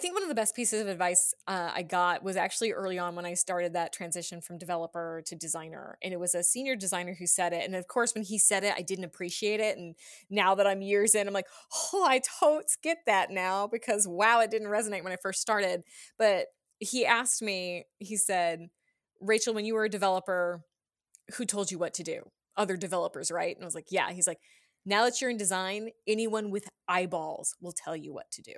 think one of the best pieces of advice uh, I got was actually early on when I started that transition from developer to designer. And it was a senior designer who said it. And of course, when he said it, I didn't appreciate it. And now that I'm years in, I'm like, oh, I totes get that now because wow, it didn't resonate when I first started. But he asked me, he said, Rachel, when you were a developer, who told you what to do? Other developers, right? And I was like, yeah. He's like, now that you're in design, anyone with eyeballs will tell you what to do.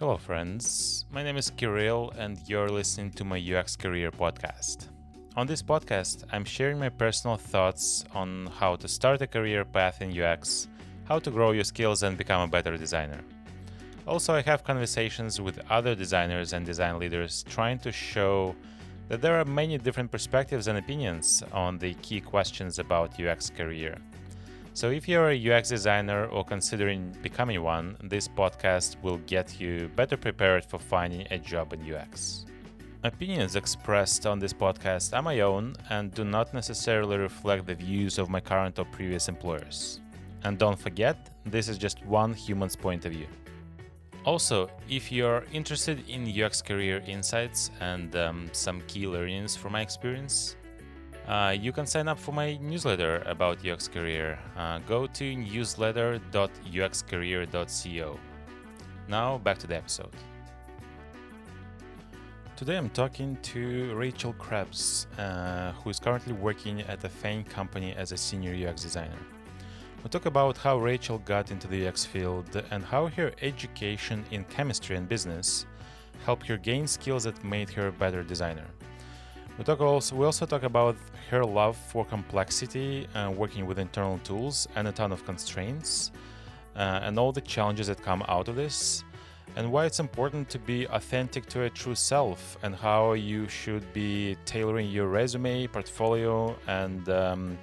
Hello, friends. My name is Kirill, and you're listening to my UX Career podcast. On this podcast, I'm sharing my personal thoughts on how to start a career path in UX, how to grow your skills and become a better designer. Also, I have conversations with other designers and design leaders trying to show that there are many different perspectives and opinions on the key questions about UX career. So, if you're a UX designer or considering becoming one, this podcast will get you better prepared for finding a job in UX. Opinions expressed on this podcast are my own and do not necessarily reflect the views of my current or previous employers. And don't forget, this is just one human's point of view. Also, if you're interested in UX career insights and um, some key learnings from my experience, uh, you can sign up for my newsletter about UX career. Uh, go to newsletter.uxcareer.co. Now, back to the episode. Today I'm talking to Rachel Krebs, uh, who is currently working at a FAANG company as a senior UX designer. We talk about how Rachel got into the UX field and how her education in chemistry and business helped her gain skills that made her a better designer. We talk also we also talk about her love for complexity, uh, working with internal tools, and a ton of constraints, uh, and all the challenges that come out of this, and why it's important to be authentic to a true self, and how you should be tailoring your resume, portfolio, and um,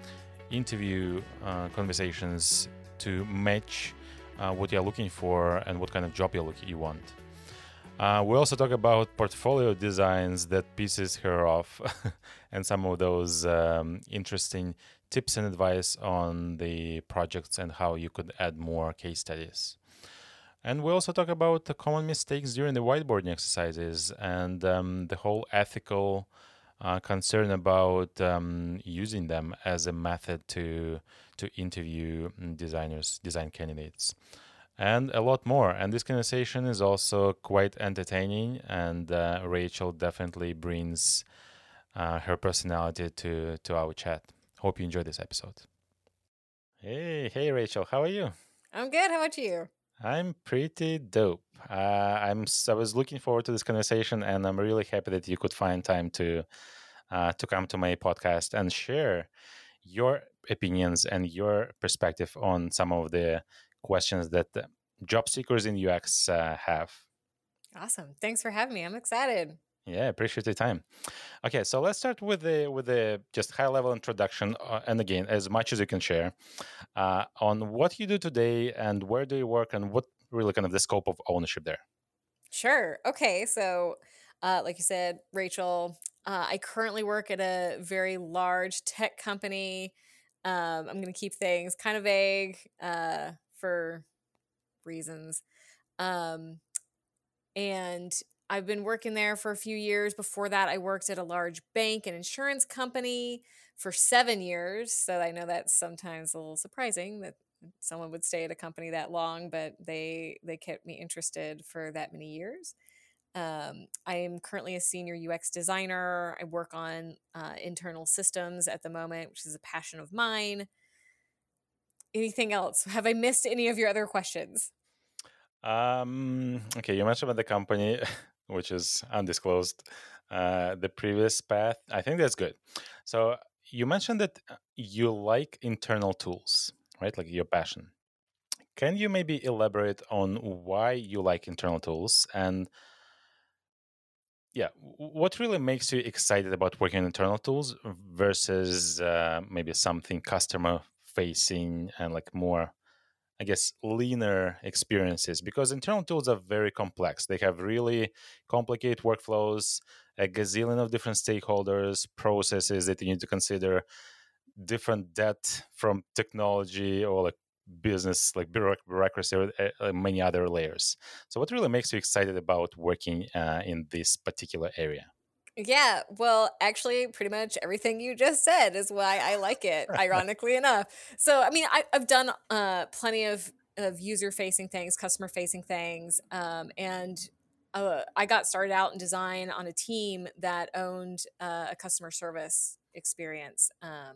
interview uh, conversations to match uh, what you're looking for and what kind of job you look you want. Uh, we also talk about portfolio designs that pisses her off and some of those um, interesting tips and advice on the projects and how you could add more case studies. And we also talk about the common mistakes during the whiteboarding exercises and um, the whole ethical uh, concern about um, using them as a method to to interview designers, design candidates and a lot more. And this conversation is also quite entertaining, and uh, Rachel definitely brings uh, her personality to to our chat. Hope you enjoy this episode. Hey, hey, Rachel, how are you? I'm good. How about you? I'm pretty dope. Uh, I'm. I was looking forward to this conversation, and I'm really happy that you could find time to uh, to come to my podcast and share your opinions and your perspective on some of the questions that job seekers in UX uh, have. Awesome. Thanks for having me. I'm excited. Yeah, appreciate the time. Okay, so let's start with the with the just high level introduction, uh, and again, as much as you can share uh, on what you do today and where do you work and what really kind of the scope of ownership there. Sure. Okay. So, uh, like you said, Rachel, uh, I currently work at a very large tech company. Um, I'm going to keep things kind of vague uh, for reasons. Um, and I've been working there for a few years. Before that, I worked at a large bank and insurance company for seven years. So I know that's sometimes a little surprising that someone would stay at a company that long, but they they kept me interested for that many years. Um, I am currently a senior UX designer. I work on uh, internal systems at the moment, which is a passion of mine. Anything else? Have I missed any of your other questions? Um, okay, you mentioned about the company, which is undisclosed. Uh, the previous path, I think that's good. So you mentioned that uh, you like internal tools, right? Like your passion. Can you maybe elaborate on why you like internal tools and yeah, what really makes you excited about working on internal tools versus uh, maybe something customer facing and like more I guess, leaner experiences because internal tools are very complex. They have really complicated workflows, a gazillion of different stakeholders, processes that you need to consider, different debt from technology or like business like bureaucracy or uh, many other layers. So, what really makes you excited about working uh, in this particular area? Yeah, well, actually, pretty much everything you just said is why I like it. ironically enough, so I mean, I, have done uh, plenty of of user facing things, customer facing things, um, and uh, I got started out in design on a team that owned uh, a customer service experience. Um,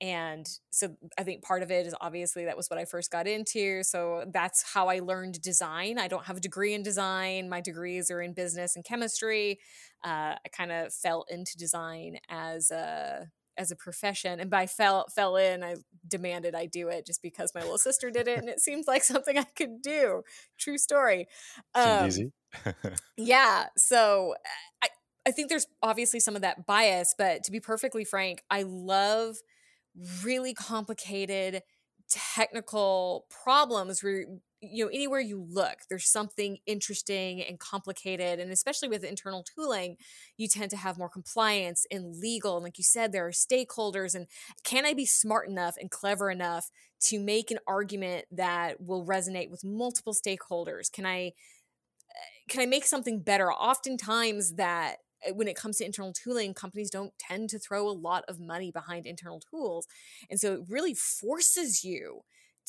and so I think part of it is obviously that was what I first got into. So that's how I learned design. I don't have a degree in design. My degrees are in business and chemistry. Uh, I kind of fell into design as a as a profession and by fell fell in i demanded i do it just because my little sister did it and it seems like something i could do true story um, easy yeah so i i think there's obviously some of that bias but to be perfectly frank i love really complicated technical problems where you know anywhere you look there's something interesting and complicated and especially with internal tooling you tend to have more compliance and legal and like you said there are stakeholders and can i be smart enough and clever enough to make an argument that will resonate with multiple stakeholders? Can i eh, can i make something better? Oftentimes that Eh, when it comes to internal tooling, companies don't tend to throw a lot of money behind internal tools. And so it really forces you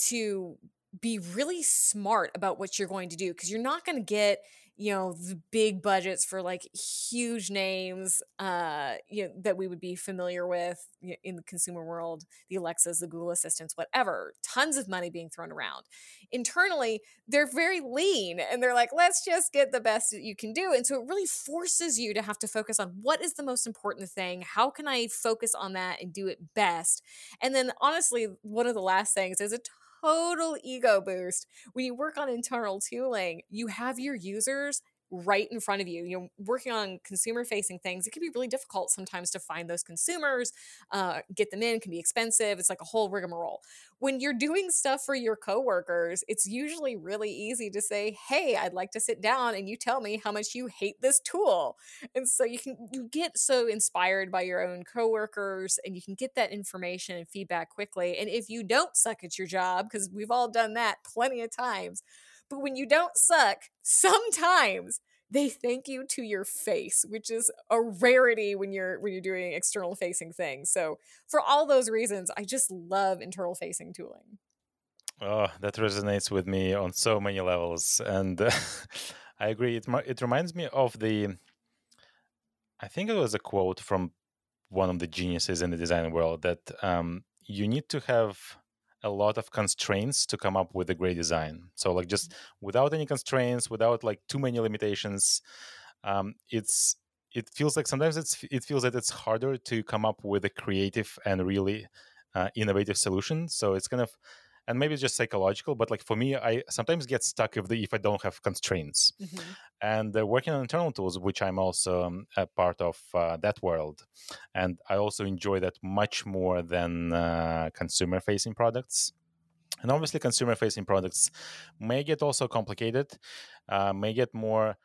to be really smart about what you're going to do because you're not going to get you know the big budgets for like huge names uh you know that we would be familiar with in the consumer world the alexas the google assistants whatever tons of money being thrown around. Internally they're very lean and they're like let's just get the best that you can do and so it really forces you to have to focus on what is the most important thing how can i focus on that and do it best? And then honestly one of the last things is a total ego boost. When you work on internal tooling, you have your users right in front of you. You know, working on consumer facing things, it can be really difficult sometimes to find those consumers, uh, get them in, can be expensive. It's like a whole rigmarole. When you're doing stuff for your coworkers, it's usually really easy to say, "Hey, I'd like to sit down and you tell me how much you hate this tool." And so you can you get so inspired by your own coworkers and you can get that information and feedback quickly. And if you don't suck at your job because we've all done that plenty of times, but when you don't suck, sometimes they thank you to your face, which is a rarity when you're when you're doing external facing things. So for all those reasons, I just love internal facing tooling. Oh, that resonates with me on so many levels, and uh, I agree. It it reminds me of the. I think it was a quote from one of the geniuses in the design world that um, you need to have a lot of constraints to come up with a great design. So like just mm-hmm. without any constraints, without like too many limitations, um, it's it feels like sometimes it's it feels that it's harder to come up with a creative and really uh, innovative solution. So it's kind of and maybe it's just psychological but like for me i sometimes get stuck if the if i don't have constraints mm-hmm. and uh, working on internal tools which i'm also um, a part of uh, that world and i also enjoy that much more than uh, consumer facing products and obviously consumer facing products may get also complicated uh, may get more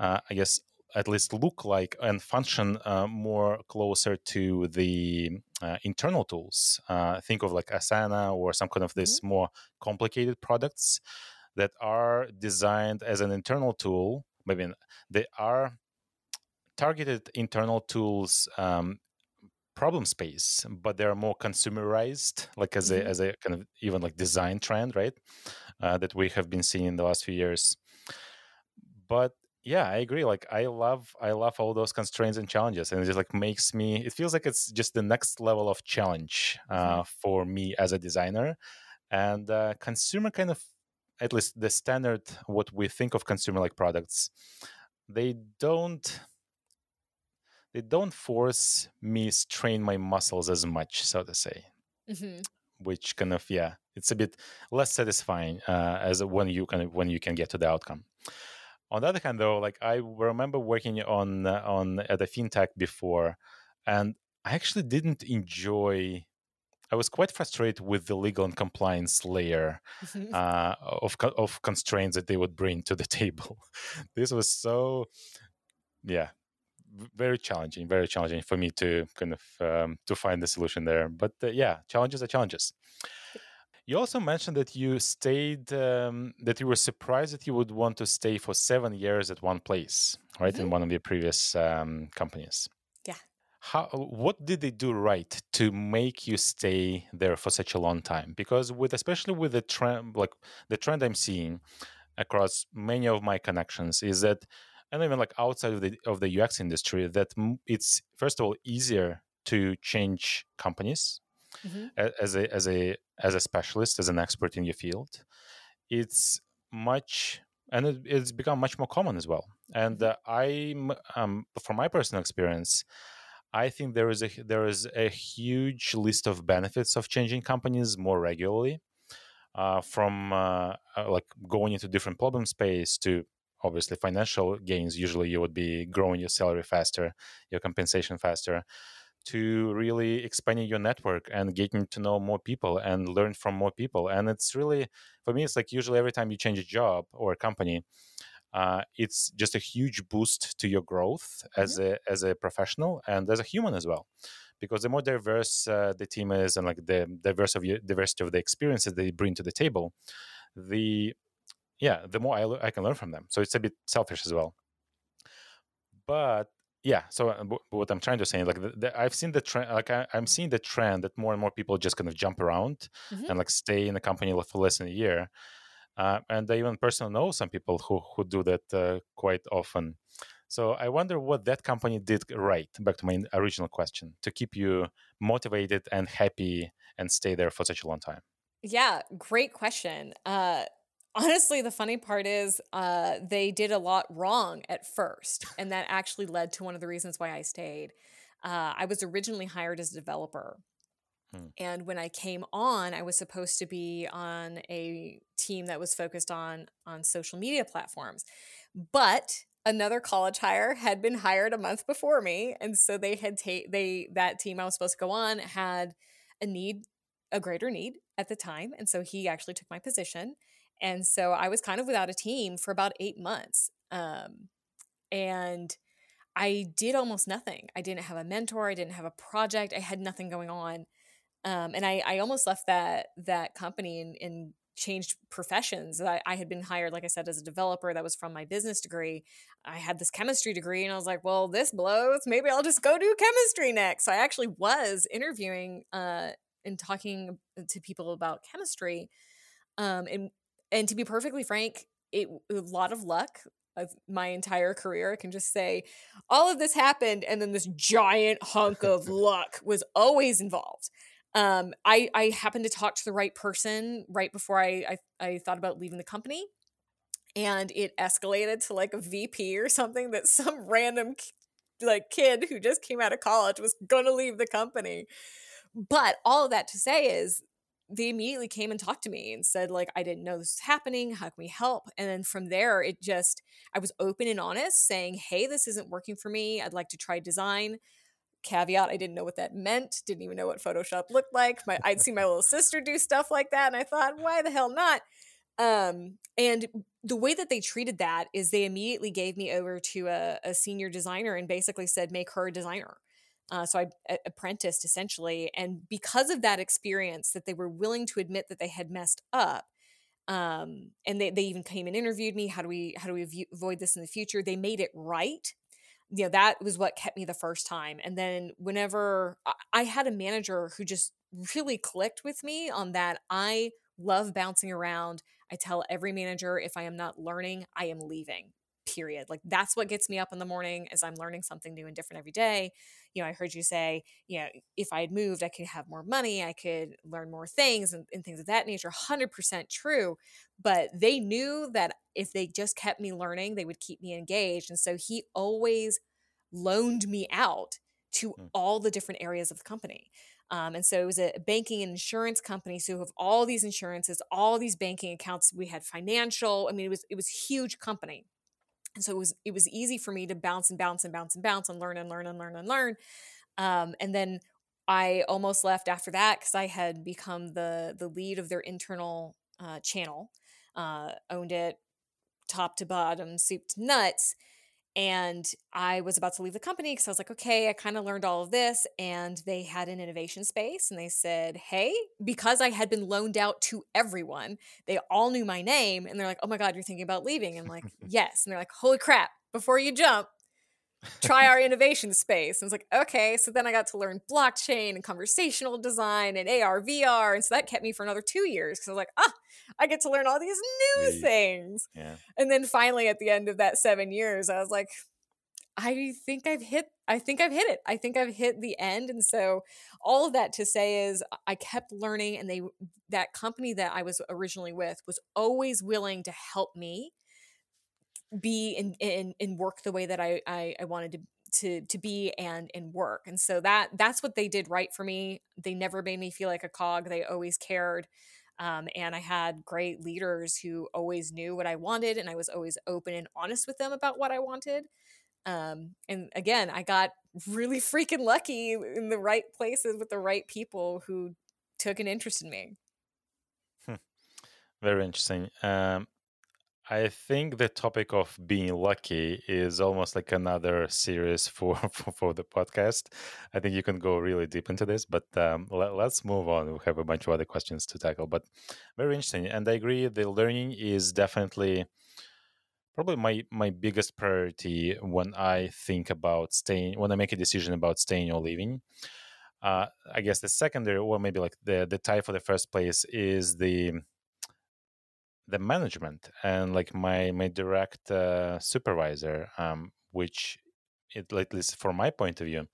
uh, i guess at least look like and function uh, more closer to the uh, internal tools. Uh, think of like Asana or some kind of this mm-hmm. more complicated products that are designed as an internal tool. Maybe they are targeted internal tools um, problem space, but they're more consumerized, like as mm-hmm. a as a kind of even like design trend, right? Uh, that we have been seeing in the last few years. But yeah i agree like i love i love all those constraints and challenges and it just like makes me it feels like it's just the next level of challenge mm-hmm. uh, for me as a designer and uh, consumer kind of at least the standard what we think of consumer like products they don't they don't force me strain my muscles as much so to say mm-hmm. which kind of yeah it's a bit less satisfying uh, as when you of when you can get to the outcome on the other hand, though, like I remember working on uh, on at a fintech before, and I actually didn't enjoy. I was quite frustrated with the legal and compliance layer mm-hmm. uh, of of constraints that they would bring to the table. this was so, yeah, very challenging, very challenging for me to kind of um, to find the solution there. But uh, yeah, challenges are challenges. You also mentioned that you stayed, um, that you were surprised that you would want to stay for seven years at one place, right? Mm-hmm. In one of your previous um, companies. Yeah. How? What did they do right to make you stay there for such a long time? Because with, especially with the trend, like the trend I'm seeing across many of my connections, is that, and even like outside of the of the UX industry, that it's first of all easier to change companies mm-hmm. as a as a as a specialist as an expert in your field it's much and it, it's become much more common as well and mm-hmm. uh, i'm um, from my personal experience i think there is a there is a huge list of benefits of changing companies more regularly uh, from uh, uh like going into different problem space to obviously financial gains usually you would be growing your salary faster your compensation faster to really expanding your network and getting to know more people and learn from more people. And it's really, for me, it's like usually every time you change a job or a company, uh, it's just a huge boost to your growth mm-hmm. as a as a professional and as a human as well. Because the more diverse uh, the team is and like the diverse of your, diversity of the experiences they bring to the table, the yeah, the more I, I can learn from them. So it's a bit selfish as well. But yeah so uh, what i'm trying to say like the, the, i've seen the trend like I, am seeing the trend that more and more people just kind of jump around mm-hmm. and like stay in the company for less than a year uh, and i even personally know some people who who do that uh, quite often so i wonder what that company did right back to my original question to keep you motivated and happy and stay there for such a long time yeah great question uh honestly the funny part is uh, they did a lot wrong at first and that actually led to one of the reasons why i stayed. Uh, i was originally hired as a developer hmm. and when i came on i was supposed to be on a team that was focused on on social media platforms. But another college hire had been hired a month before me and so they had ta- they that team i was supposed to go on had a need a greater need at the time and so he actually took my position and so I was kind of without a team for about eight months. Um, and I did almost nothing. I didn't have a mentor. I didn't have a project. I had nothing going on. Um, and I, I almost left that that company and, and changed professions. I, I had been hired, like I said, as a developer. That was from my business degree. I had this chemistry degree, and I was like, "Well, this blows. Maybe I'll just go do chemistry next." So I actually was interviewing uh, and talking to people about chemistry, um, and and to be perfectly frank, it a lot of luck of my entire career. I can just say all of this happened, and then this giant hunk of luck was always involved. Um, I I happened to talk to the right person right before I, I I thought about leaving the company, and it escalated to like a VP or something that some random like kid who just came out of college was going to leave the company. But all of that to say is they immediately came and talked to me and said like i didn't know this was happening. How can we help? And then from there it just i was open and honest saying hey this isn't working for me. I'd like to try design. Caveat i didn't know what that meant didn't even know what photoshop looked like. My i'd seen my little sister do stuff like that and i thought why the hell not? Um and the way that they treated that is they immediately gave me over to a, a senior designer and basically said make her a designer uh, so I apprenticed essentially, and because of that experience, that they were willing to admit that they had messed up, um, and they, they even came and interviewed me. How do we how do we avoid this in the future? They made it right. You know that was what kept me the first time. And then whenever I, I had a manager who just really clicked with me on that, I love bouncing around. I tell every manager if I am not learning, I am leaving period. Like that's what gets me up in the morning as I'm learning something new and different every day. You know, I heard you say, you know, if I had moved, I could have more money, I could learn more things and, and things of that nature. 100% true. But they knew that if they just kept me learning, they would keep me engaged. And so he always loaned me out to mm. all the different areas of the company. Um, and so it was a banking and insurance company. So have all these insurances, all these banking accounts. We had financial. I mean, it was it was huge company. And so it was it was easy for me to bounce and bounce and bounce and bounce and learn and learn and learn and learn. Um, and then I almost left after that because I had become the the lead of their internal uh, channel, uh, owned it top to bottom, soup to nuts. And I was about to leave the company because I was like, okay, I kind of learned all of this. And they had an innovation space and they said, hey, because I had been loaned out to everyone, they all knew my name. And they're like, oh my God, you're thinking about leaving. I'm like, yes. And they're like, holy crap, before you jump, try our innovation space. And it's like, okay. So then I got to learn blockchain and conversational design and AR, VR. And so that kept me for another two years because I was like, ah, I get to learn all these new things. Yeah. And then finally at the end of that seven years, I was like, I think I've hit I think I've hit it. I think I've hit the end. And so all of that to say is I kept learning and they that company that I was originally with was always willing to help me be in in, in work the way that I, I, I wanted to to to be and and work and so that that's what they did right for me they never made me feel like a cog they always cared um, and i had great leaders who always knew what i wanted and i was always open and honest with them about what i wanted um, and again i got really freaking lucky in the right places with the right people who took an interest in me hmm. very interesting um, I think the topic of being lucky is almost like another series for, for, for the podcast. I think you can go really deep into this, but um, let, us move on. We have a bunch of other questions to tackle, but very interesting. And I agree, the learning is definitely probably my my biggest priority when I think about staying when I make a decision about staying or leaving. Uh, I guess the secondary, or maybe like the the tie for the first place, is the the management and like my my direct uh, supervisor um, which it at least from my point of view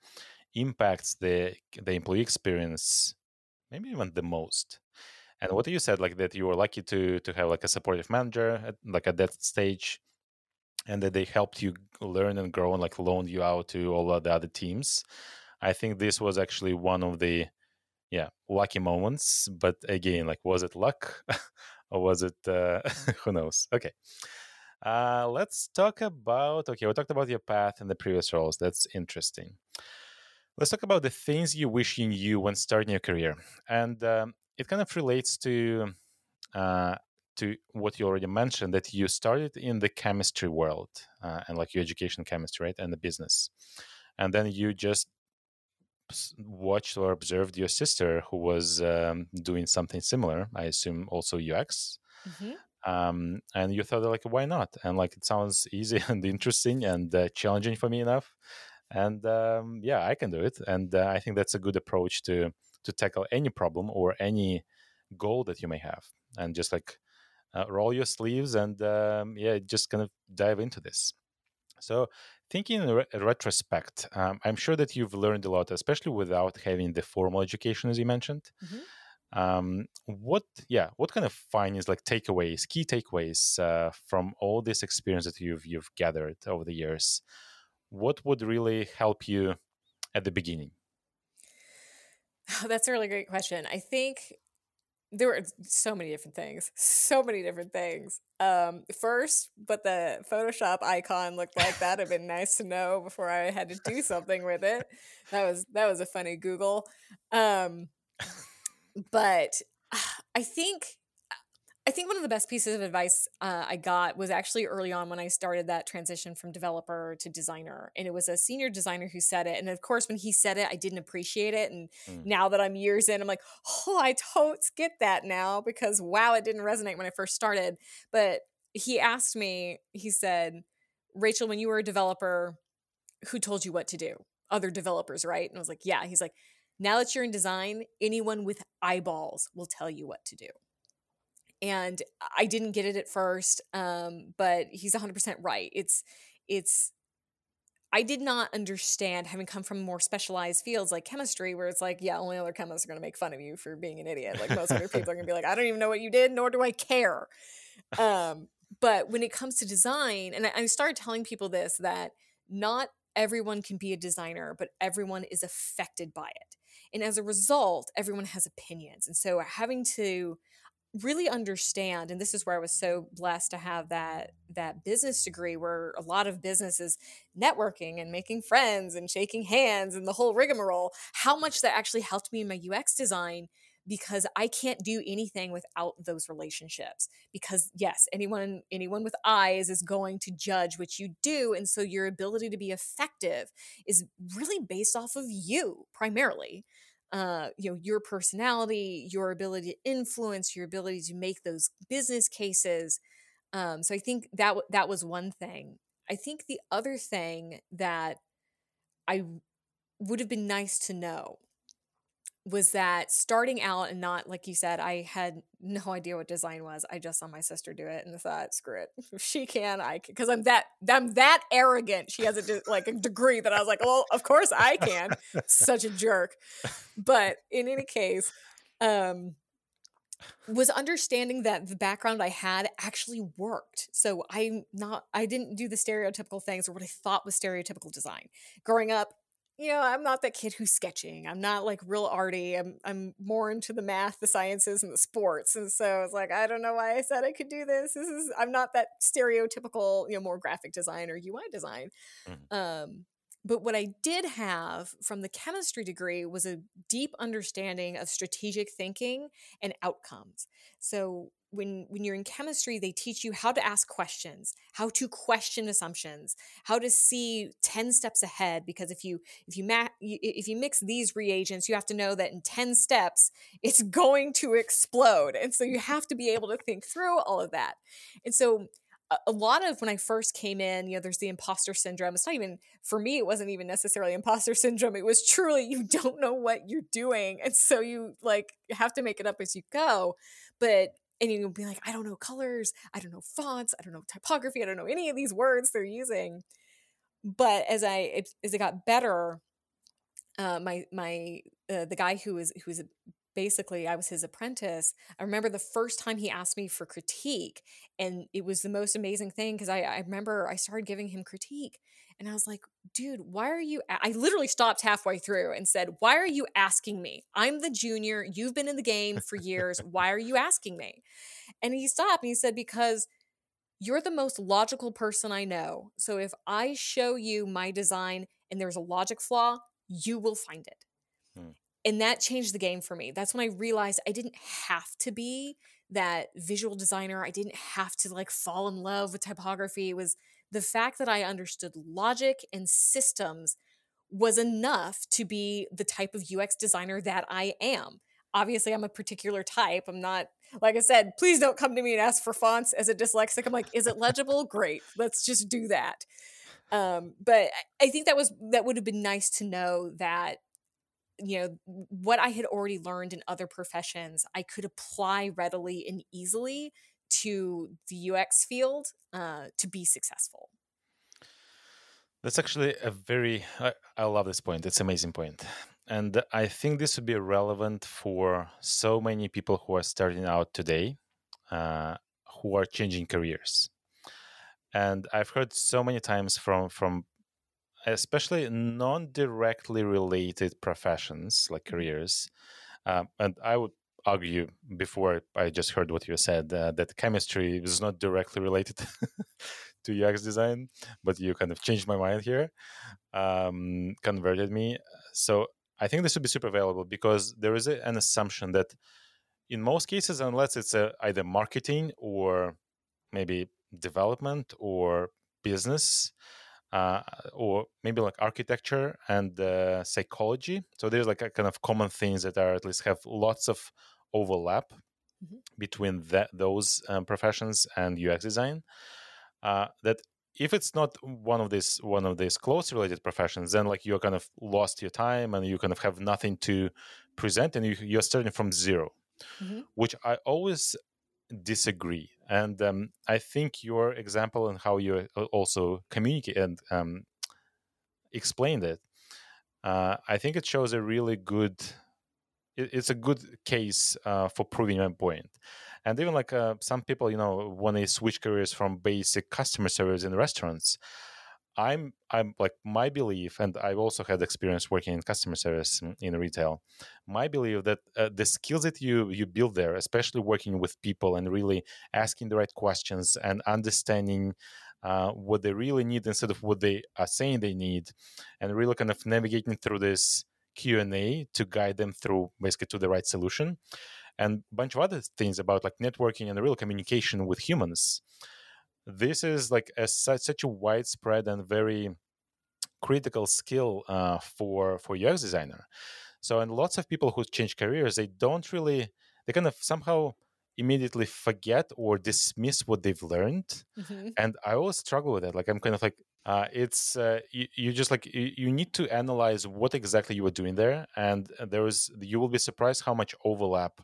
impacts the the employee experience maybe even the most. And what you said like that you were lucky to to have like a supportive manager at, like at that stage and that they helped you learn and grow and like loaned you out to all of the other teams. I think this was actually one of the yeah lucky moments but again like was it luck or was it uh, who knows? Okay. Uh, let's talk about okay we talked about your path and the previous roles. That's interesting. Let's talk about the things you wish you knew when starting your career. And um, it kind of relates to uh, to what you already mentioned that you started in the chemistry world uh, and like your education chemistry right and the business. And then you just watched or observed your sister who was um, doing something similar i assume also ux mm-hmm. um, and you thought like why not? And like it sounds easy and interesting and uh, challenging for me enough. And um, yeah i can do it. And uh, i think that's a good approach to to tackle any problem or any goal that you may have. And just like uh, roll your sleeves and um, yeah just kind of dive into this. So thinking in re- retrospect, um, I'm sure that you've learned a lot, especially without having the formal education, as you mentioned. Mm-hmm. Um, what, yeah, what kind of findings, like takeaways, key takeaways uh, from all this experience that you've you've gathered over the years? What would really help you at the beginning? Oh, that's a really great question. I think there were so many different things so many different things. Um first but the photoshop icon looked like that have been nice to know before i had to do something with it. That was that was a funny google. Um but i think I think one of the best pieces of advice uh, I got was actually early on when I started that transition from developer to designer. And it was a senior designer who said it. And of course, when he said it, I didn't appreciate it. And mm. now that I'm years in, I'm like, oh, I totes get that now because wow, it didn't resonate when I first started. But he asked me, he said, Rachel, when you were a developer, who told you what to do? Other developers, right? And I was like, yeah. He's like, now that you're in design, anyone with eyeballs will tell you what to do and I didn't get it at first, um, but he's 100% right. It's it's I did not understand having come from more specialized fields like chemistry, where it's like, yeah, only other chemists are going to make fun of you for being an idiot. Like most other people are going to be like, I don't even know what you did, nor do I care. Um, but when it comes to design, and I, I started telling people this that not everyone can be a designer, but everyone is affected by it. And as a result, everyone has opinions. And so having to really understand and this is where i was so blessed to have that that business degree where a lot of business is networking and making friends and shaking hands and the whole rigmarole how much that actually helped me in my ux design because I can't do anything without those relationships because yes anyone anyone with eyes is going to judge what you do and so your ability to be effective is really based off of you primarily uh, you know your personality your ability to influence your ability to make those business cases um, so i think that that was one thing. I think the other thing that i would have been nice to know was that starting out and not like you said i had no idea what design was i just saw my sister do it and thought screw it if she can i can because i'm that i'm that arrogant she has a de- like a degree that i was like well of course i can such a jerk but in any case um was understanding that the background I had actually worked. So I'm not I didn't do the stereotypical things or what I thought was stereotypical design. Growing up, you know, I'm not that kid who's sketching. I'm not like real arty. I'm I'm more into the math, the sciences, and the sports. And so it's like, I don't know why I said I could do this. This is I'm not that stereotypical, you know, more graphic design or UI design. Mm-hmm. Um, but what I did have from the chemistry degree was a deep understanding of strategic thinking and outcomes. So when when you're in chemistry they teach you how to ask questions how to question assumptions how to see 10 steps ahead because if you if you ma- if you mix these reagents you have to know that in 10 steps it's going to explode and so you mm-hmm. have to be able to think through all of that and so a lot of when I first came in, you know, there's the imposter syndrome. It's not even for me, it wasn't even necessarily imposter syndrome. It was truly you don't know what you're doing. And so you like have to make it up as you go. But and you'll be like, I don't know colors, I don't know fonts, I don't know typography, I don't know any of these words they're using. But as I as it got better, uh, my my uh, the guy who was who was basically I was his apprentice. I remember the first time he asked me for critique, and it was the most amazing thing because I, I remember I started giving him critique, and I was like, dude, why are you? A-? I literally stopped halfway through and said, why are you asking me? I'm the junior. You've been in the game for years. why are you asking me? And he stopped and he said, because you're the most logical person I know. So if I show you my design and there's a logic flaw, you will find it. Hmm. And that changed the game for me. That's when I realized I didn't have to be that visual designer. I didn't have to like fall in love with typography. It was the fact that I understood logic and systems was enough to be the type of UX designer that I am. Obviously, I'm a particular type. I'm not, like I said, please don't come to me and ask for fonts as a dyslexic. I'm like, is it legible? Great. Let's just do that. Um, but I think that was, that would have been nice to know that you know what i had already learned in other professions i could apply readily and easily to the UX field uh, to be successful. That's actually a very, I, I love this point. It's an amazing point. And I think this would be relevant for so many people who are starting out today, uh, who are changing careers. And I've heard so many times from from especially non-directly related professions like mm-hmm. careers, um, and I would argue before I just heard what you said uh, that chemistry is not directly related to UX design, but you kind of changed my mind here, um, converted me. So I think this would be super valuable because there is a, an assumption that in most cases, unless it's a, either marketing or maybe development or business, uh, or maybe like architecture and uh, psychology. So there's like a kind of common things that are at least have lots of overlap mm-hmm. between that, those um, professions and UX design. Uh, that if it's not one of these one of these close related professions, then like you're kind of lost your time and you kind of have nothing to present and you, you're starting from 0 mm-hmm. which I always disagree. And um, I think your example and how you also communicate and um, explained it, uh, I think it shows a really good. It's a good case uh, for proving my point. And even like uh, some people, you know, when they switch careers from basic customer service in restaurants, I'm I'm like my belief, and I've also had experience working in customer service in retail. My belief that uh, the skills that you you build there, especially working with people and really asking the right questions and understanding uh, what they really need instead of what they are saying they need, and really kind of navigating through this q&a to guide them through basically to the right solution and a bunch of other things about like networking and real communication with humans. This is like a, such a widespread and very critical skill uh, for for ux designer. So and lots of people who change careers they don't really they kind of somehow immediately forget or dismiss what they've learned. Mm-hmm. and i always struggle with that. Like i'm kind of like uh, it's uh, you, you, just like you, you, need to analyze what exactly you were doing there and there is you will be surprised how much overlap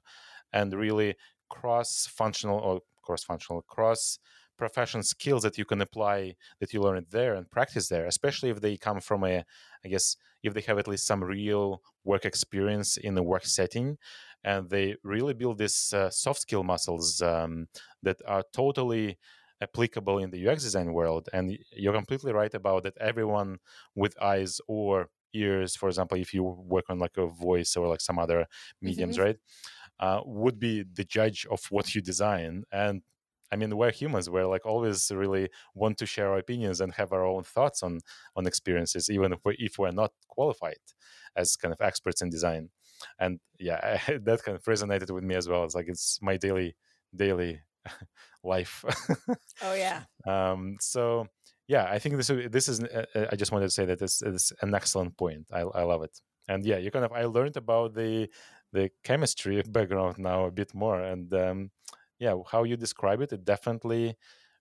and really cross functional or cross functional cross profession skills that you can apply that you learned there and practice there especially if they come from a i guess if they have at least some real work experience in the work setting and they really build these uh, soft skill muscles um, that are totally applicable in the ux design world and you're completely right about that everyone with eyes or ears for example if you work on like a voice or like some other mediums mm-hmm. right uh, would be the judge of what you design and I mean, we're humans. We're like always really want to share our opinions and have our own thoughts on on experiences, even if we're, if we're not qualified as kind of experts in design. And yeah, I, that kind of resonated with me as well. It's like it's my daily daily life. oh yeah. Um. So yeah, I think this this is. Uh, uh, I just wanted to say that this is an excellent point. I I love it. And yeah, you kind of I learned about the the chemistry background now a bit more and um, yeah, how you describe it, it definitely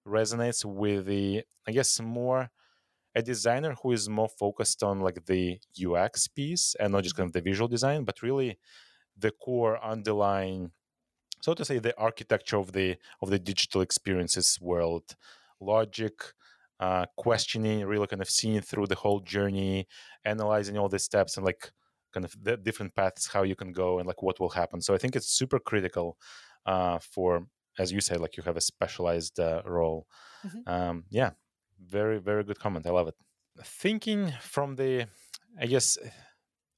resonates with the, I guess, more a designer who is more focused on like the UX piece and not just kind of the visual design, but really the core underlying, so to say, the architecture of the of the digital experiences world, logic, uh, questioning, really kind of seeing through the whole journey, analyzing all the steps and like kind of the different paths how you can go and like what will happen. So I think it's super critical uh, for as you say like you have a specialized uh, role mm-hmm. um, yeah very very good comment i love it thinking from the i guess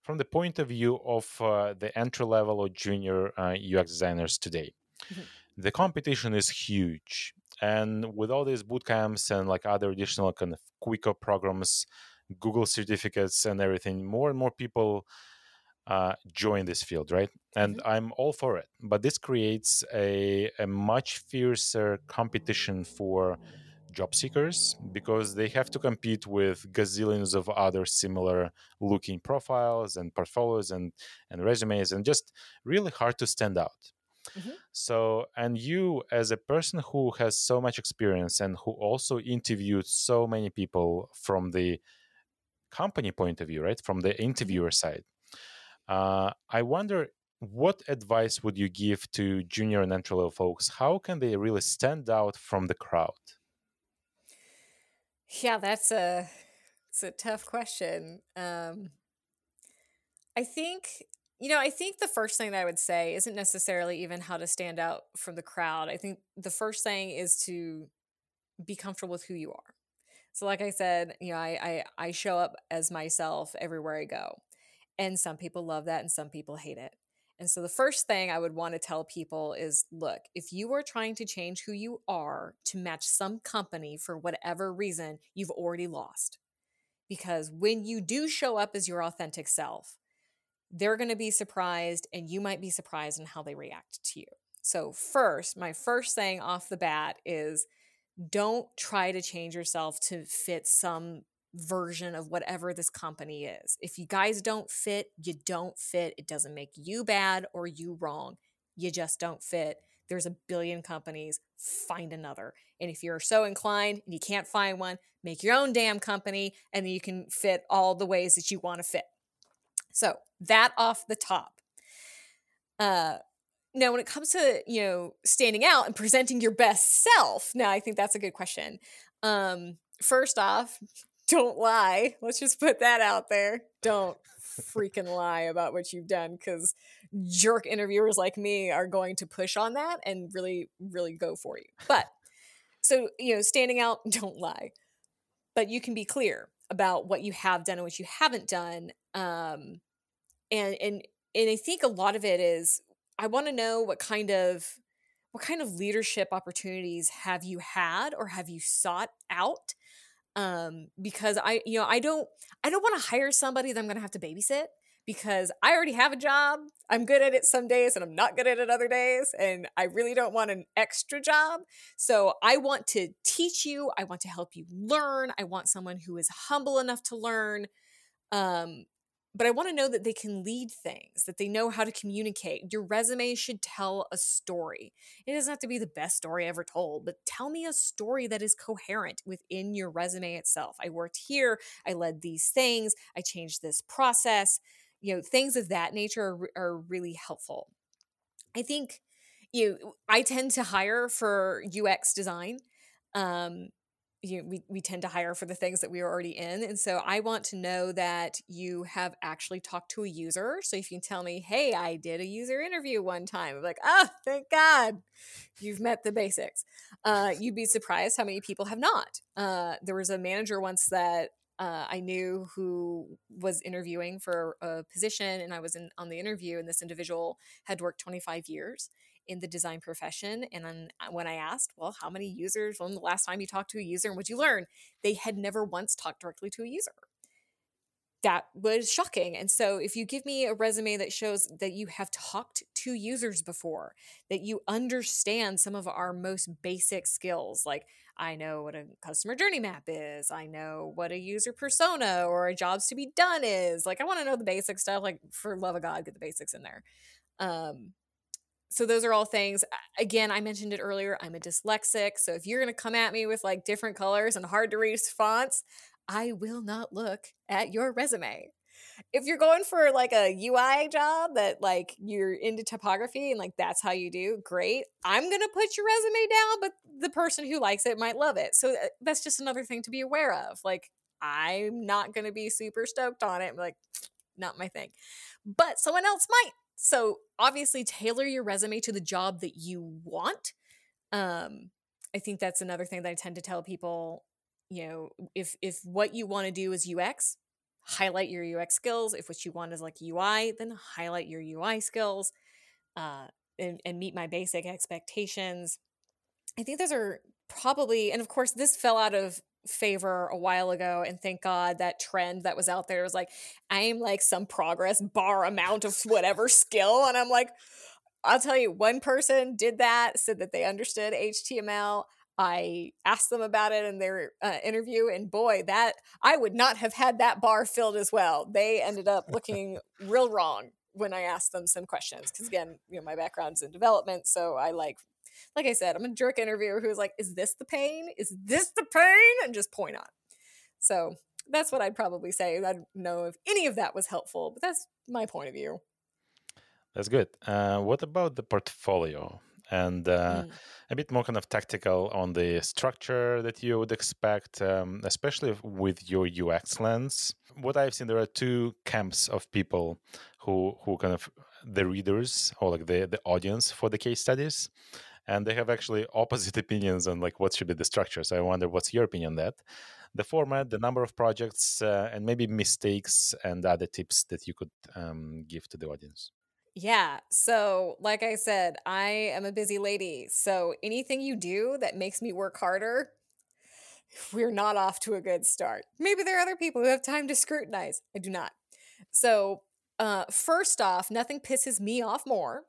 from the point of view of uh, the entry level or junior uh, ux designers today mm-hmm. the competition is huge and with all these boot camps and like other additional kind of quicker programs google certificates and everything more and more people uh, join this field, right? And mm-hmm. I'm all for it. But this creates a, a much fiercer competition for job seekers because they have to compete with gazillions of other similar looking profiles and portfolios and, and resumes and just really hard to stand out. Mm-hmm. So, and you, as a person who has so much experience and who also interviewed so many people from the company point of view, right? From the mm-hmm. interviewer side, uh, I wonder what advice would you give to junior and entry level folks? How can they really stand out from the crowd? Yeah, that's a it's a tough question. Um, I think you know, I think the first thing that I would say isn't necessarily even how to stand out from the crowd. I think the first thing is to be comfortable with who you are. So, like I said, you know, I I, I show up as myself everywhere I go. And some people love that and some people hate it. And so the first thing I would want to tell people is look, if you are trying to change who you are to match some company for whatever reason, you've already lost. Because when you do show up as your authentic self, they're going to be surprised and you might be surprised in how they react to you. So, first, my first thing off the bat is don't try to change yourself to fit some version of whatever this company is. If you guys don't fit, you don't fit. It doesn't make you bad or you wrong. You just don't fit. There's a billion companies. Find another. And if you're so inclined and you can't find one, make your own damn company and then you can fit all the ways that you want to fit. So, that off the top. Uh now when it comes to, you know, standing out and presenting your best self, now I think that's a good question. Um first off, don't lie. Let's just put that out there. Don't freaking lie about what you've done because jerk interviewers like me are going to push on that and really, really go for you. But so, you know, standing out, don't lie. But you can be clear about what you have done and what you haven't done. Um, and and and I think a lot of it is I want to know what kind of what kind of leadership opportunities have you had or have you sought out um, because I, you know, I don't, I don't want to hire somebody that I'm going to have to babysit because I already have a job. I'm good at it some days and I'm not good at it other days. And I really don't want an extra job. So I want to teach you. I want to help you learn. I want someone who is humble enough to learn. Um, but I want to know that they can lead things, that they know how to communicate. Your resume should tell a story. It doesn't have to be the best story ever told, but tell me a story that is coherent within your resume itself. I worked here, I led these things, I changed this process. You know, things of that nature are, are really helpful. I think you know, I tend to hire for UX design. Um, you know, we, we tend to hire for the things that we are already in. And so I want to know that you have actually talked to a user. So if you can tell me, hey, I did a user interview one time, I'm like, oh, thank God you've met the basics. Uh, you'd be surprised how many people have not. Uh, there was a manager once that uh, I knew who was interviewing for a position, and I was in on the interview, and this individual had worked 25 years in the design profession. And then uh, when I asked, well, how many users, when the last time you talked to a user and what you learn, they had never once talked directly to a user. That was shocking. And so, if you give me a resume that shows that you have talked to users before, that you understand some of our most basic skills, like I know what a customer journey map is, I know what a user persona or a jobs to be done is. Like, I want to know the basic stuff. Like, for love of God, get the basics in there. Um, so those are all things again i mentioned it earlier i'm a dyslexic so if you're going to come at me with like different colors and hard to read fonts i will not look at your resume. If you're going for like a ui job that like you're into typography and like that's how you do great i'm going to put your resume down but the person who likes it might love it. So uh, that's just another thing to be aware of like i'm not going to be super stoked on it I'm like not my thing. But someone else might so obviously tailor your resume to the job that you want. Um, I think that's another thing that I tend to tell people, you know, if if what you want to do is UX, highlight your UX skills. If what you want is like UI, then highlight your UI skills. Uh, and, and meet my basic expectations. I think those are probably, and of course, this fell out of favor a while ago and thank god that trend that was out there was like i'm like some progress bar amount of whatever skill and i'm like i'll tell you one person did that said that they understood html i asked them about it in their uh, interview and boy that i would not have had that bar filled as well. They ended up looking real wrong when i asked them some questions because again you know my background's in development so i like like I said, I'm a jerk interviewer who's like, is this the pain? Is this the pain? And just point on. So that's what I'd probably say. I don't know if any of that was helpful, but that's my point of view. That's good. Uh, what about the portfolio? And uh, mm. a bit more kind of tactical on the structure that you would expect, um, especially with your UX lens. What I've seen, there are two camps of people who who kind of the readers or like the the audience for the case studies and they have actually opposite opinions on like what should be the structure so i wonder what's your opinion on that the format the number of projects uh, and maybe mistakes and other tips that you could um, give to the audience yeah. So, like I said, I am a busy lady. So, anything you do that makes me work harder, we're not off to a good start. Maybe there are other people who have time to scrutinize. I do not. So, uh, first off, nothing pisses me off more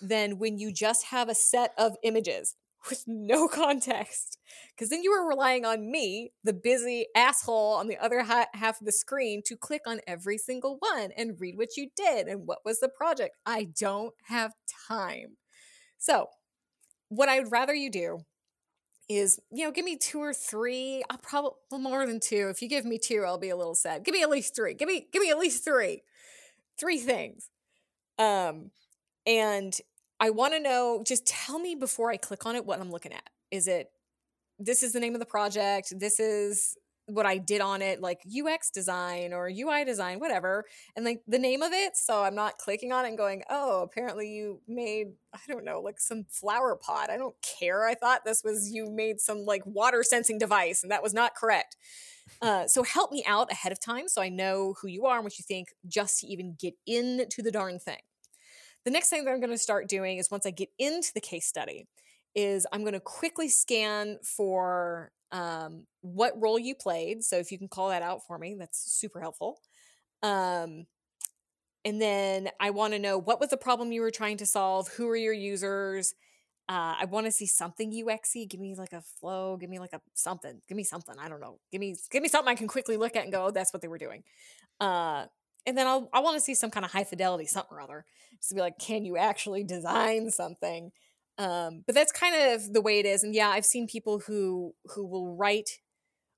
than when you just have a set of images with no context. Because then you are relying on me, the busy asshole on the other ha- half of the screen, to click on every single one and read what you did and what was the project. I don't have time. So, what I'd rather you do is, you know, give me two or three. I'll probably well, more than two. If you give me two, I'll be a little sad. Give me at least three. Give me, give me at least three. Three things. Um, and I want to know, just tell me before I click on it what I'm looking at. Is it, this is the name of the project? This is what I did on it, like UX design or UI design, whatever, and like the name of it. So I'm not clicking on it and going, oh, apparently you made, I don't know, like some flower pot. I don't care. I thought this was you made some like water sensing device, and that was not correct. Uh, so help me out ahead of time so I know who you are and what you think just to even get into the darn thing. The next thing that I'm going to start doing is once I get into the case study, is I'm going to quickly scan for um, what role you played. So if you can call that out for me, that's super helpful. Um, and then I want to know what was the problem you were trying to solve? Who are your users? Uh, I want to see something UXy. Give me like a flow. Give me like a something. Give me something. I don't know. Give me give me something I can quickly look at and go, oh, that's what they were doing. Uh, and then I'll I want to see some kind of high fidelity something or other. Just to be like, can you actually design something? Um, but that's kind of the way it is. And yeah, I've seen people who who will write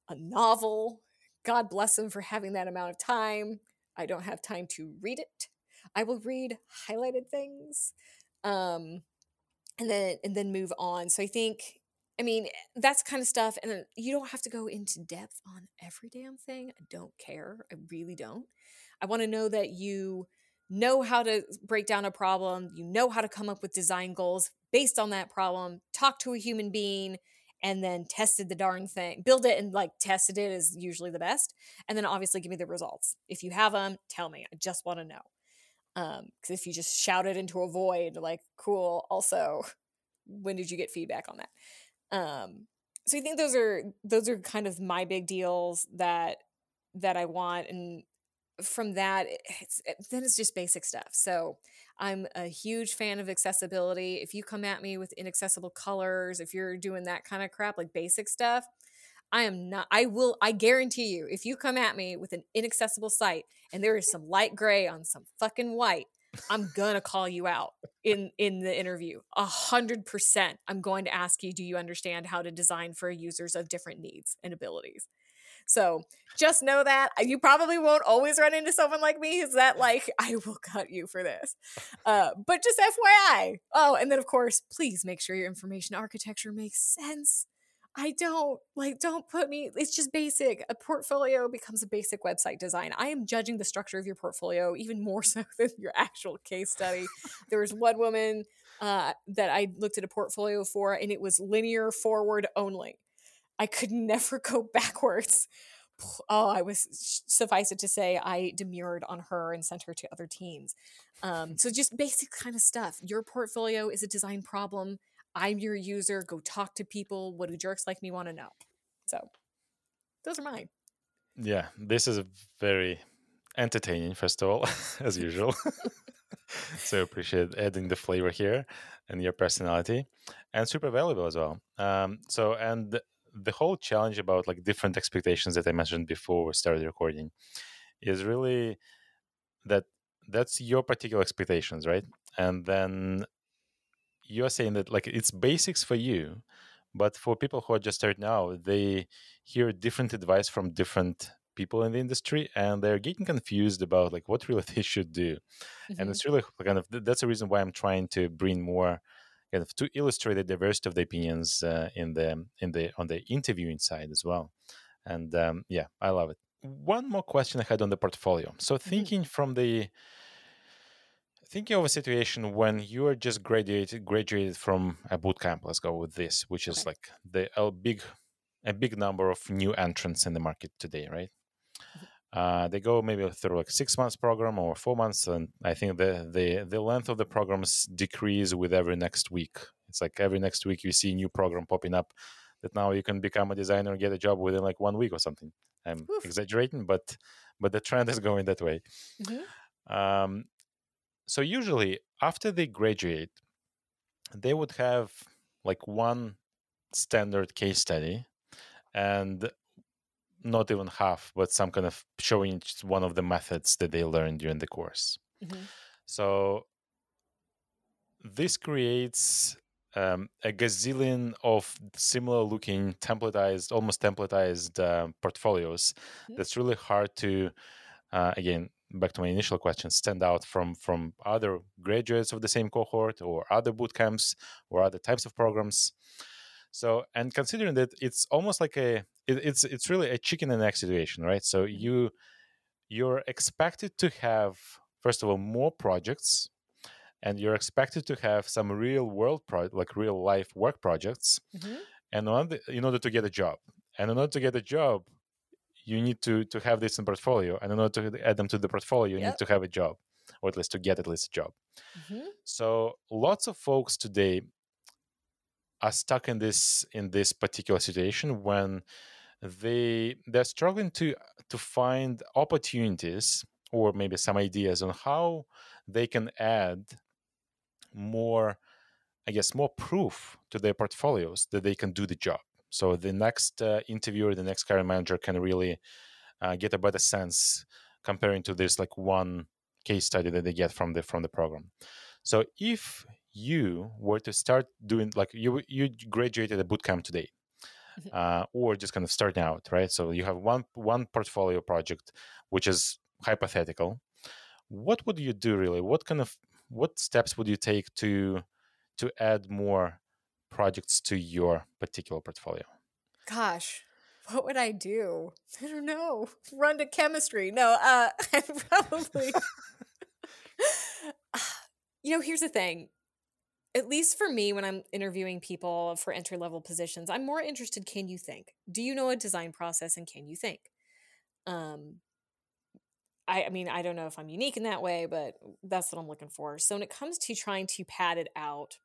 a novel. God bless them for having that amount of time. I don't have time to read it. I will read highlighted things. Um, and then and then move on. So I think I mean, that's kind of stuff and you don't have to go into depth on every damn thing. I don't care. I really don't. I want to know that you know how to break down a problem, you know how to come up with design goals based on that problem, talk to a human being and then tested the darn thing. Build it and like tested it is usually the best. And then obviously give me the results. If you have them, tell me. I just want to know um because if you just shout it into a void like cool also when did you get feedback on that um so i think those are those are kind of my big deals that that i want and from that eh, it's, it, then it's just basic stuff so i'm a huge fan of accessibility if you come at me with inaccessible colors if you're doing that kind of crap like basic stuff I am not, I will, I guarantee you, if you come at me with an inaccessible site and there is some light gray on some fucking white, I'm gonna call you out in in the interview. A hundred percent. I'm going to ask you, do you understand how to design for users of different needs and abilities? So just know that you probably won't always run into someone like me who's that like, I will cut you for this. Uh, but just FYI. Oh, and then of course, please make sure your information architecture makes sense. I don't like don't put me it's just basic. A portfolio becomes a basic website design. I am judging the structure of your portfolio even more so than your actual case study. there was one woman uh, that I looked at a portfolio for and it was linear forward only. I could never go backwards. Oh, I was suffice it to say, I demurred on her and sent her to other teams. Um, so just basic kind of stuff. Your portfolio is a design problem I'm your user. Go talk to people. What do jerks like me want to know? So those are mine. Yeah, this is very entertaining, first of all, as usual. so appreciate adding the flavor here and your personality and super valuable as well. Um, so, and the whole challenge about like different expectations that I mentioned before we started recording is really that that's your particular expectations, right? And then you're saying that like it's basics for you but for people who are just starting out they hear different advice from different people in the industry and they're getting confused about like what really they should do mm-hmm. and it's really kind of that's the reason why i'm trying to bring more kind of to illustrate the diversity of the opinions uh, in the in the on the interviewing side as well and um, yeah i love it one more question i had on the portfolio so mm-hmm. thinking mm-hmm. from the thinking of a situation when you are just graduated graduated from a boot camp let's go with this which is okay. like the a big a big number of new entrants in the market today right. Uh, they go maybe through like six months program or four months and i think the, the the length of the programs decrease with every next week it's like every next week you see a new program popping up that now you can become a designer and get a job within like one week or something i'm Oof. exaggerating but but the trend is going that way mm-hmm. um, so usually after they graduate they would have like one standard case study and not even half but some kind of showing one of the methods that they learned during the course mm-hmm. so this creates um, a gazillion of similar looking templatized almost templatized uh, portfolios mm-hmm. that's really hard to uh, again back to my initial question stand out from from other graduates of the same cohort or other boot camps or other types of programs so and considering that it's almost like a it, it's it's really a chicken and egg situation right so mm-hmm. you you're expected to have first of all more projects and you're expected to have some real world pro- like real life work projects mm-hmm. and in order to get a job and in order to get a job you need to to have this in portfolio and in order to add them to the portfolio you yep. need to have a job or at least to get at least a job mm-hmm. so lots of folks today are stuck in this in this particular situation when they they're struggling to to find opportunities or maybe some ideas on how they can add more i guess more proof to their portfolios that they can do the job. So the next uh, interviewer the next hiring manager can really uh, get a better sense comparing to this like one case study that they get from the from the program. So if you were to start doing like you you graduated a bootcamp today mm-hmm. uh, or just kind of starting out right? So you have one one portfolio project which is hypothetical. What would you do really? What kind of what steps would you take to to add more projects to your particular portfolio? Gosh what would i do? I don't know. Run to chemistry. No uh i probably you know here's the thing at least for me when i'm interviewing people for entry level positions i'm more interested can you think do you know a design process and can you think um I, I mean, I don't know if I'm unique in that way, but that's what I'm looking for. So when it comes to trying to pad it out,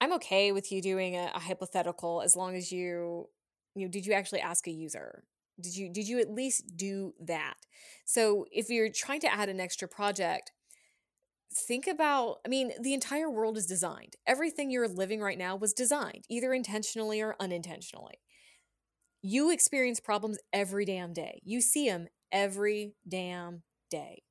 I'm okay with you doing a, a hypothetical as long as you, you know, did you actually ask a user? Did you did you at least do that? So if you're trying to add an extra project, think about i mean the entire world is designed everything you're living right now was designed either intentionally or unintentionally you experience problems every damn day you see them every damn day.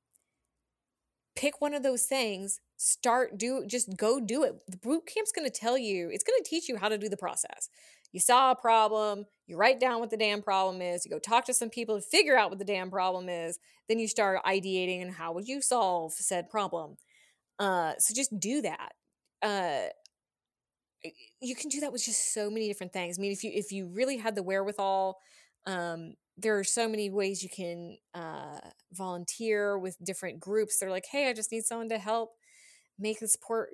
Pick one of those things, start do just go do it. The boot camp's going to tell you, it's going to teach you how to do the process. You saw a problem, you write down what the damn problem is, you go talk to some people to figure out what the damn problem is, then you start ideating and how would you solve said problem. Uh, so just do that. Uh, you can do that with just so many different things. I mean, if you if you really had the wherewithal, um, there are so many ways you can uh, volunteer with different groups. They're like, hey, I just need someone to help make this port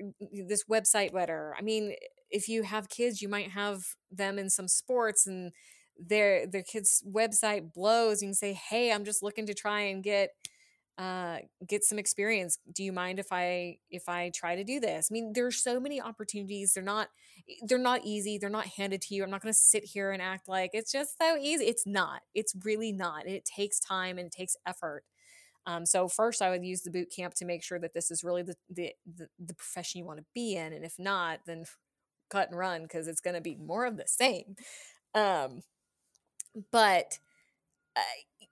this website better. I mean, if you have kids, you might have them in some sports and their their kids' website blows. You can say, hey, I'm just looking to try and get uh, get some experience. Do you mind if I if I try to do this? I mean, there's so many opportunities. They're not they're not easy. They're not handed to you. I'm not going to sit here and act like it's just so easy. It's not. It's really not. it takes time and it takes effort. Um, so first, I would use the boot camp to make sure that this is really the the the, the profession you want to be in, and if not, then cut and run because it's going to be more of the same. Um, but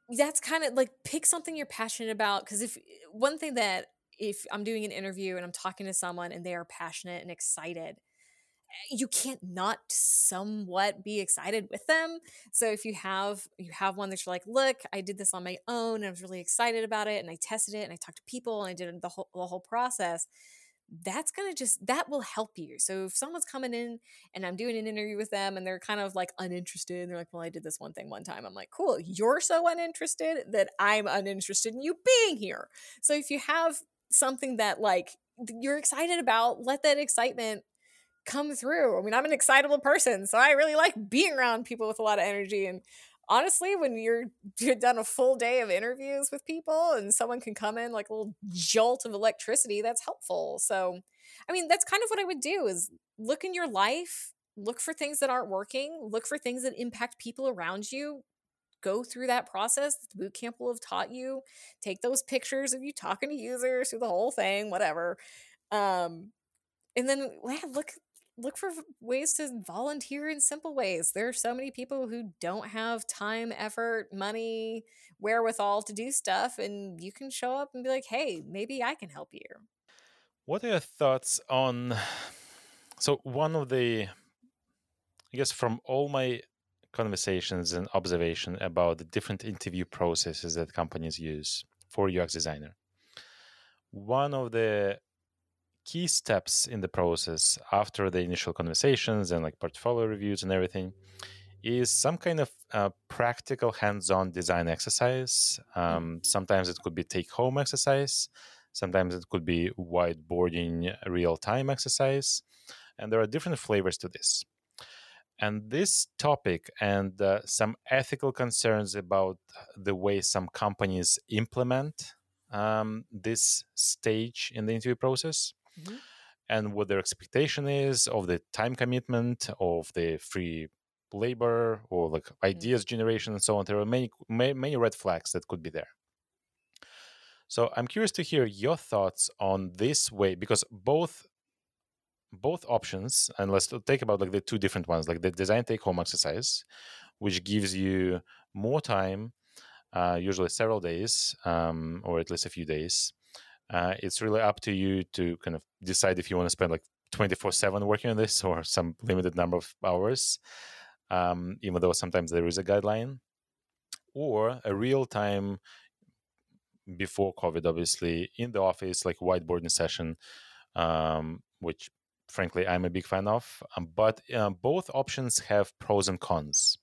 that's kind of like pick something you're passionate about because if one thing that if I'm doing an interview and I'm talking to someone and they are passionate and excited, eh, you can't not somewhat be excited with them. So if you have you have one that you're like, look, I did this on my own and I was really excited about it and I tested it and I talked to people and I did the whole the whole process that's going to just that will help you. So if someone's coming in and i'm doing an interview with them and they're kind of like uninterested and they're like well i did this one thing one time i'm like cool you're so uninterested that i'm uninterested in you being here. So if you have something that like you're excited about let that excitement come through. I mean i'm an excitable person so i really like being around people with a lot of energy and honestly, when you're you've done a full day of interviews with people and someone can come in like a little jolt of electricity, that's helpful. So, I mean, that's kind of what I would do is look in your life, look for things that aren't working, look for things that impact people around you. Go through that process that boot camp will have taught you. Take those pictures of you talking to users through the whole thing, whatever. Um, and then yeah, look look for ways to volunteer in simple ways. There are so many people who don't have time, effort, money, wherewithal to do stuff, and you can show up and be like, hey, maybe I can help you. What are your thoughts on? So, one of the, I guess, from all my conversations and observation about the different interview processes that companies use for UX designer, one of the key steps in the process after the initial conversations and like portfolio reviews and everything is some kind of uh, practical hands-on design exercise. Mm. um, sometimes it could be take-home exercise. Sometimes it could be whiteboarding real-time exercise. And there are different flavors to this. And this topic and uh, some ethical concerns about the way some companies implement um, this stage in the interview process mm-hmm. and what their expectation is of the time commitment of the free labor or like mm-hmm. ideas mm-hmm. generation and so on there are many many red flags that could be there So I'm curious to hear your thoughts on this way because both both options, and let's take about like the two different ones, like the design take home exercise, which gives you more time, uh, usually several days, um, or at least a few days. Uh, it's really up to you to kind of decide if you want to spend like 24 7 working on this or some limited number of hours, um, even though sometimes there is a guideline, or a real time before COVID, obviously, in the office, like whiteboarding session, um, which frankly I'm a big fan of. Um, but uh, both options have pros and cons.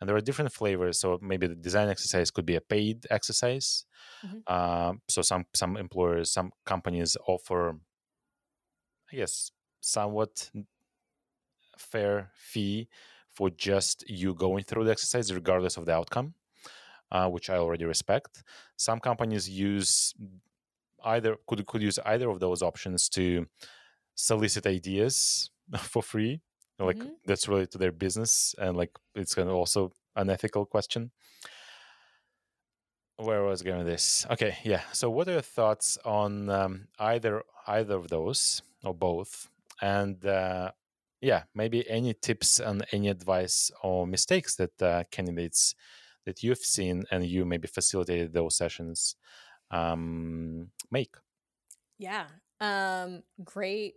And there are different flavors. So maybe the design exercise could be a paid exercise. Mm-hmm. Uh, so some some employers, some companies offer, I guess, somewhat fair fee for just you going through the exercise, regardless of the outcome uh, which I already respect. Some companies use either could could use either of those options to solicit ideas for free. Like mm-hmm. that's related to their business, and like it's kind of also an ethical question. Where was going with this? Okay, yeah. So, what are your thoughts on um, either either of those or both? And uh, yeah, maybe any tips and any advice or mistakes that uh, candidates that you've seen and you maybe facilitated those sessions um, make? Yeah, um, great.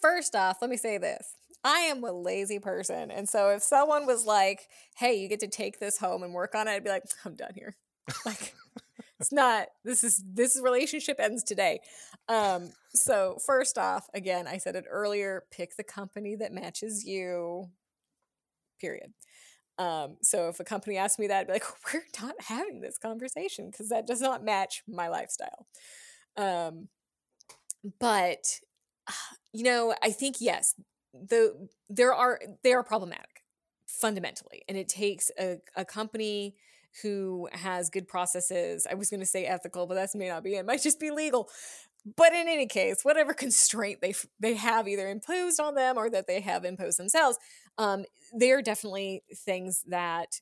First off, let me say this. I am a lazy person. And so if someone was like, hey, you get to take this home and work on it, I'd be like, I'm done here. like, it's not, this is, this relationship ends today. Um, so first off, again, I said it earlier, pick the company that matches you, period. Um, so if a company asked me that, I'd be like, we're not having this conversation because that does not match my lifestyle. Um, but you know, I think yes, the there are they are problematic fundamentally, and it takes a, a company who has good processes. I was going to say ethical, but that may not be. It might just be legal. But in any case, whatever constraint they they have either imposed on them or that they have imposed themselves, um, they are definitely things that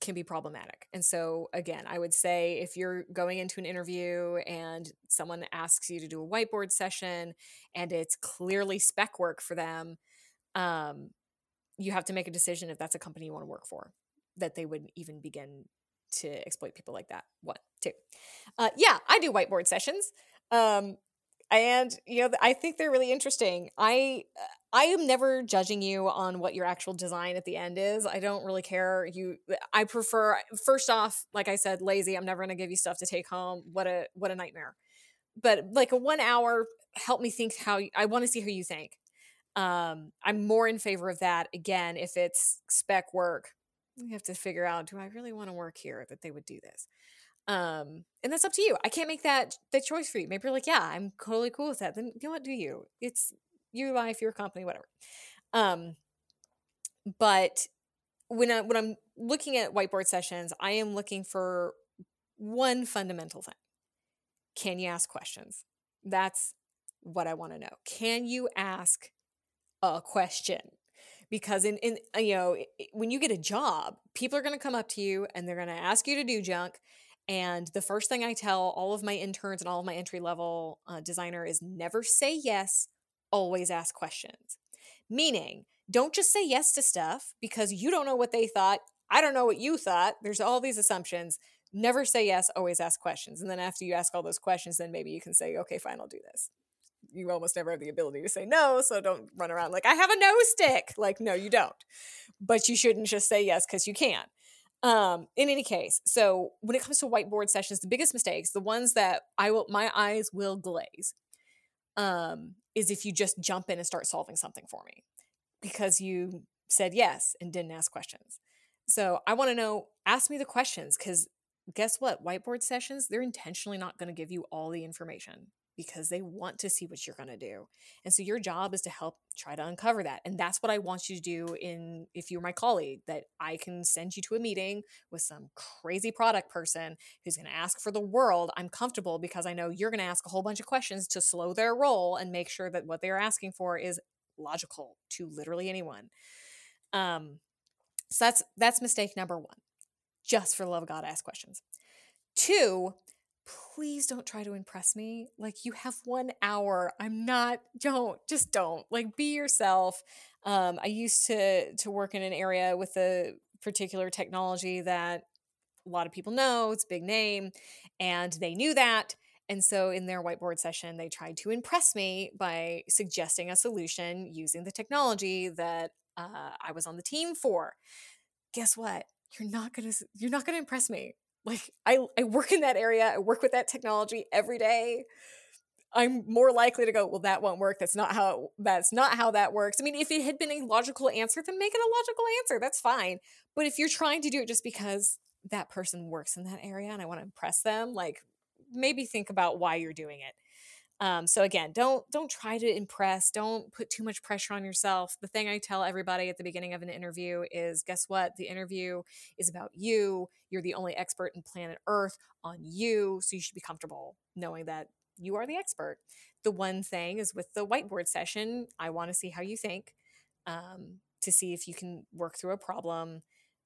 can be problematic. And so, again, I would say if you're going into an interview and someone asks you to do a whiteboard session and it's clearly spec work for them, um, you have to make a decision if that's a company you want to work for, that they would even begin to exploit people like that. One, two. Uh, yeah, I do whiteboard sessions. Um, and you know i think they're really interesting. I i am never judging you on what your actual design at the end is. I don't really care. You i prefer first off like i said lazy. I'm never going to give you stuff to take home. What a what a nightmare. But like a one hour help me think how i want to see how you think. Um i'm more in favor of that again if it's spec work. We have to figure out do i really want to work here that they would do this um, and that's up to you. I can't make that the choice for you. Maybe you're like, yeah, I'm totally cool with that. Then you know what? Do you? It's your life, your company, whatever. Um, but when I when I'm looking at whiteboard sessions, I am looking for one fundamental thing. Can you ask questions? That's what I want to know. Can you ask a question? Because in in you know when you get a job, people are going to come up to you and they're going to ask you to do junk and the first thing I tell all of my interns and all of my entry level uh, designer is never say yes, always ask questions. Meaning, don't just say yes to stuff because you don't know what they thought. I don't know what you thought. There's all these assumptions. Never say yes, always ask questions. And then after you ask all those questions, then maybe you can say, okay, fine, I'll do this. You almost never have the ability to say no, so don't run around like, I have a no stick. Like, no, you don't. But you shouldn't just say yes because you can. Um, in any case, so when it comes to whiteboard sessions, the biggest mistakes, the ones that I will my eyes will glaze, um, is if you just jump in and start solving something for me because you said yes and didn't ask questions. So I want to know, ask me the questions because guess what? Whiteboard sessions, they're intentionally not going to give you all the information because they want to see what you're going to do. And so your job is to help try to uncover that. And that's what I want you to do in if you're my colleague that I can send you to a meeting with some crazy product person who's going to ask for the world. I'm comfortable because I know you're going to ask a whole bunch of questions to slow their roll and make sure that what they're asking for is logical to literally anyone. Um so that's that's mistake number 1. Just for the love of God ask questions. Two, please don't try to impress me. Like you have one hour. I'm not. Don't just don't. Like be yourself. Um, I used to to work in an area with a particular technology that a lot of people know. It's big name, and they knew that. And so in their whiteboard session, they tried to impress me by suggesting a solution using the technology that uh, I was on the team for. Guess what? You're not gonna you're not gonna impress me. Like I, I work in that area. I work with that technology every day. I'm more likely to go, well, that won't work. That's not how that's not how that works. I mean, if it had been a logical answer, then make it a logical answer. That's fine. But if you're trying to do it just because that person works in that area and I want to impress them, like maybe think about why you're doing it. Um, so again, don't don't try to impress. Don't put too much pressure on yourself. The thing I tell everybody at the beginning of an interview is, guess what? The interview is about you. You're the only expert in planet Earth on you, so you should be comfortable knowing that you are the expert. The one thing is with the whiteboard session, I want to see how you think um, to see if you can work through a problem.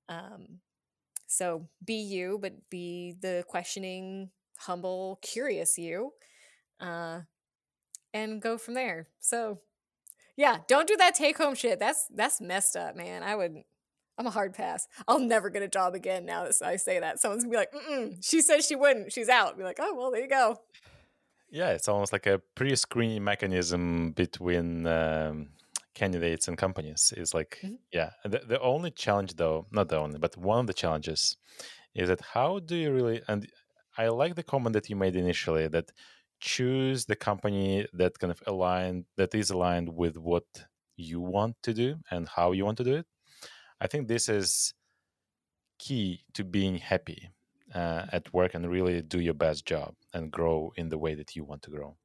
Um, so be you, but be the questioning, humble, curious you uh, and go from there. So, yeah, don't do that take home shit. That's that's messed up, man. I would. I'm a hard pass. I'll never get a job again now that I say that. Someone's gonna be like, Mm-mm, "She says she wouldn't. She's out." Be like, "Oh well, there you go." Yeah, it's almost like a pre-screening mechanism between um, candidates and companies. Is like, mm-hmm. yeah. The, the only challenge, though, not the only, but one of the challenges, is that how do you really? And I like the comment that you made initially that choose the company that kind of aligned that is aligned with what you want to do and how you want to do it. I think this is key to being happy uh, at work and really do your best job and grow in the way that you want to grow.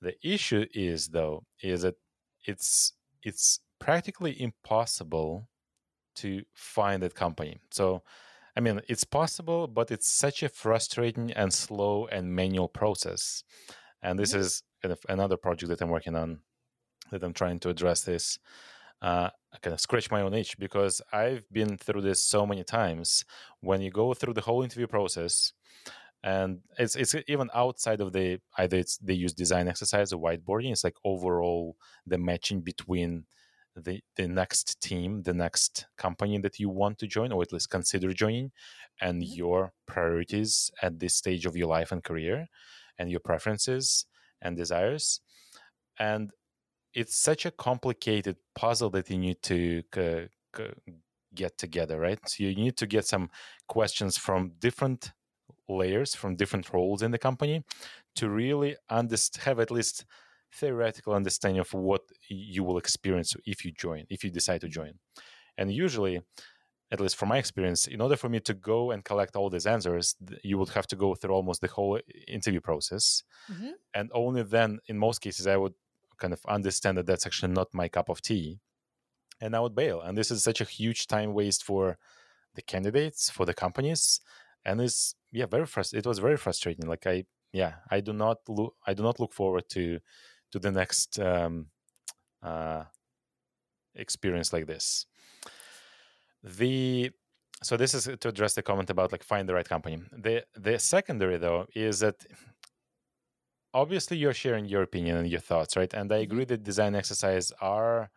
The issue is though is that it's it's practically impossible to find that company. So I mean, it's possible, but it's such a frustrating and slow and manual process. And this mm-hmm. is kind of another project that I'm working on that I'm trying to address this. Uh, I kind of scratch my own itch because I've been through this so many times. When you go through the whole interview process, and it's it's even outside of the either it's they use design exercise or whiteboarding. It's like overall the matching between the the next team, the next company that you want to join or at least consider joining, and mm-hmm. your priorities at this stage of your life and career, and your preferences and desires, and it's such a complicated puzzle that you need to c- c- get together, right? So you need to get some questions from different layers, from different roles in the company, to really understand, have at least theoretical understanding of what you will experience if you join, if you decide to join. And usually, at least from my experience, in order for me to go and collect all these answers, you would have to go through almost the whole interview process. Mm-hmm. And only then, in most cases, I would kind of understand that that's actually not my cup of tea. And I would bail. And this is such a huge time waste for the candidates, for the companies. And it's, yeah, very frustrating. It was very frustrating. Like, I, yeah, I do not look, I do not look forward to to the next um, uh, experience like this. The so this is to address the comment about like find the right company. The the secondary though is that obviously you're sharing your opinion and your thoughts, right? And I mm-hmm. agree that design exercises are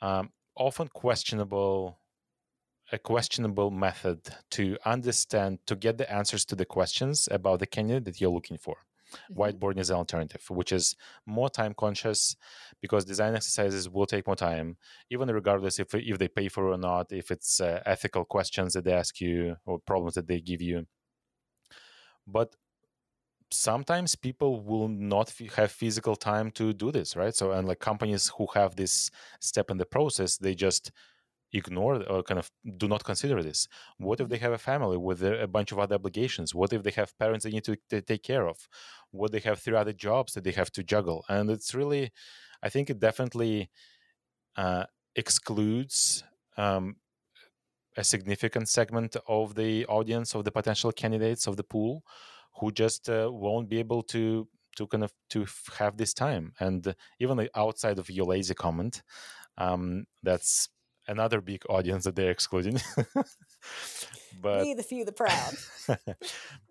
um, often questionable a questionable method to understand to get the answers to the questions about the candidate that you're looking for mm-hmm. whiteboarding is an alternative which is more time conscious because design exercises will take more time even regardless if, if they pay for or not if it's uh, ethical questions that they ask you or problems that they give you but sometimes people will not f- have physical time to do this right so and like companies who have this step in the process they just ignore or kind of do not consider this? What if they have a family with a bunch of other obligations? What if they have parents they need to, to take care of? What they have three other jobs that they have to juggle? And it's really, I think it definitely uh, excludes um, a significant segment of the audience of the potential candidates of the pool who just uh, won't be able to to kind of to have this time and even outside of your lazy comment um, that's another big audience that they're excluding. but we the few, the proud.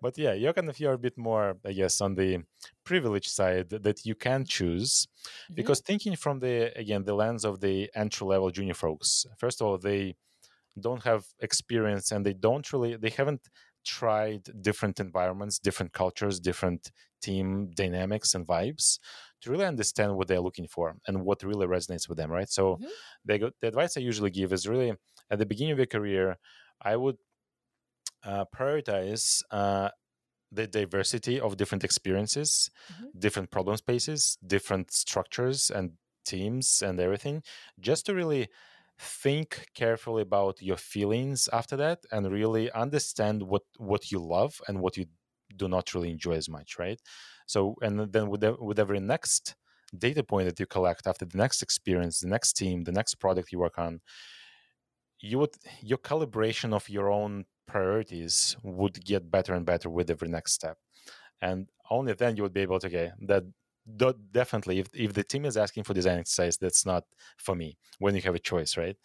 but yeah, you're kind of you're a bit more, I guess, on the privileged side that you can choose, Mm-hmm. because thinking from the again the lens of the entry level junior folks, first of all, they don't have experience and they don't really they haven't tried different environments, different cultures, different team dynamics and vibes to really understand what they're looking for and what really resonates with them, right? So Mhm. they go, the advice I usually give is really at the beginning of your career, I would uh, prioritize uh, the diversity of different experiences, Mhm. different problem spaces, different structures and teams and everything, just to really think carefully about your feelings after that and really understand what what you love and what you do not really enjoy as much right so and then with, with every next data point that you collect after the next experience the next team the next product you work on you would your calibration of your own priorities would get better and better with every next step. And only then you would be able to okay that do- definitely if, if the team is asking for design exercise that's not for me when you have a choice right?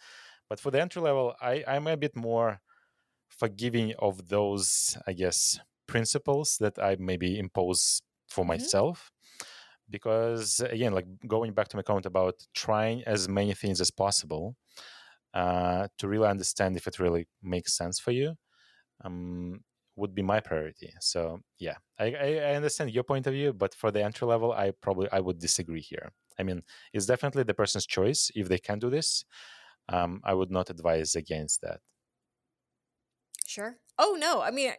But for the entry level i i'm a bit more forgiving of those i guess principles that i maybe impose for Mhm. myself because again like going back to my comment about trying as many things as possible uh, to really understand if it really makes sense for you um, would be my priority so yeah I, I, I understand your point of view but for the entry level i probably i would disagree here i mean it's definitely the person's choice if they can do this um, i would not advise against that Sure. Oh no, I mean,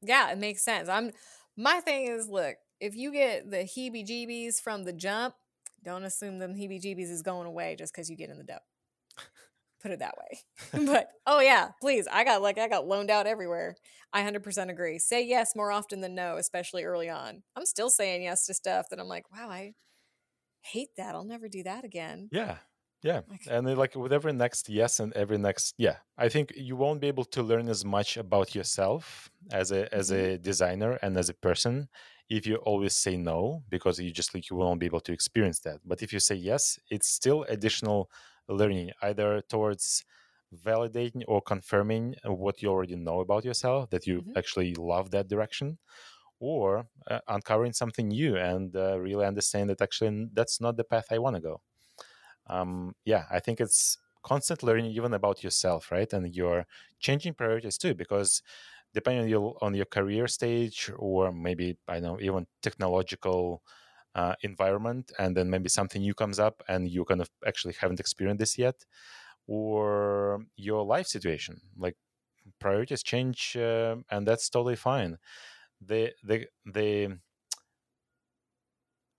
yeah, it makes sense. I'm my thing is, look, if you get the heebie-jeebies from the jump, don't assume them heebie-jeebies is going away just because you get in the dough. Put it that way. but oh yeah, please, I got like I got loaned out everywhere. I 100% agree. Say yes more often than no, especially early on. I'm still saying yes to stuff that I'm like, wow, I hate that. I'll never do that again. yeah yeah Like- and then, like with every next yes and every next yeah i think you won't be able to learn as much about yourself as a as mm-hmm. a designer and as a person if you always say no because you just like you won't be able to experience that. But if you say yes it's still additional learning either towards validating or confirming what you already know about yourself that you Mhm. actually love that direction or uh, uncovering something new and uh, really understand that actually that's not the path i want to go. Um, yeah i think it's constant learning even about yourself right? And you're changing priorities too because depending on your on your career stage or maybe i don't know even technological uh, environment and then maybe something new comes up and you kind of actually haven't experienced this yet or your life situation like priorities change uh, and that's totally fine. The the the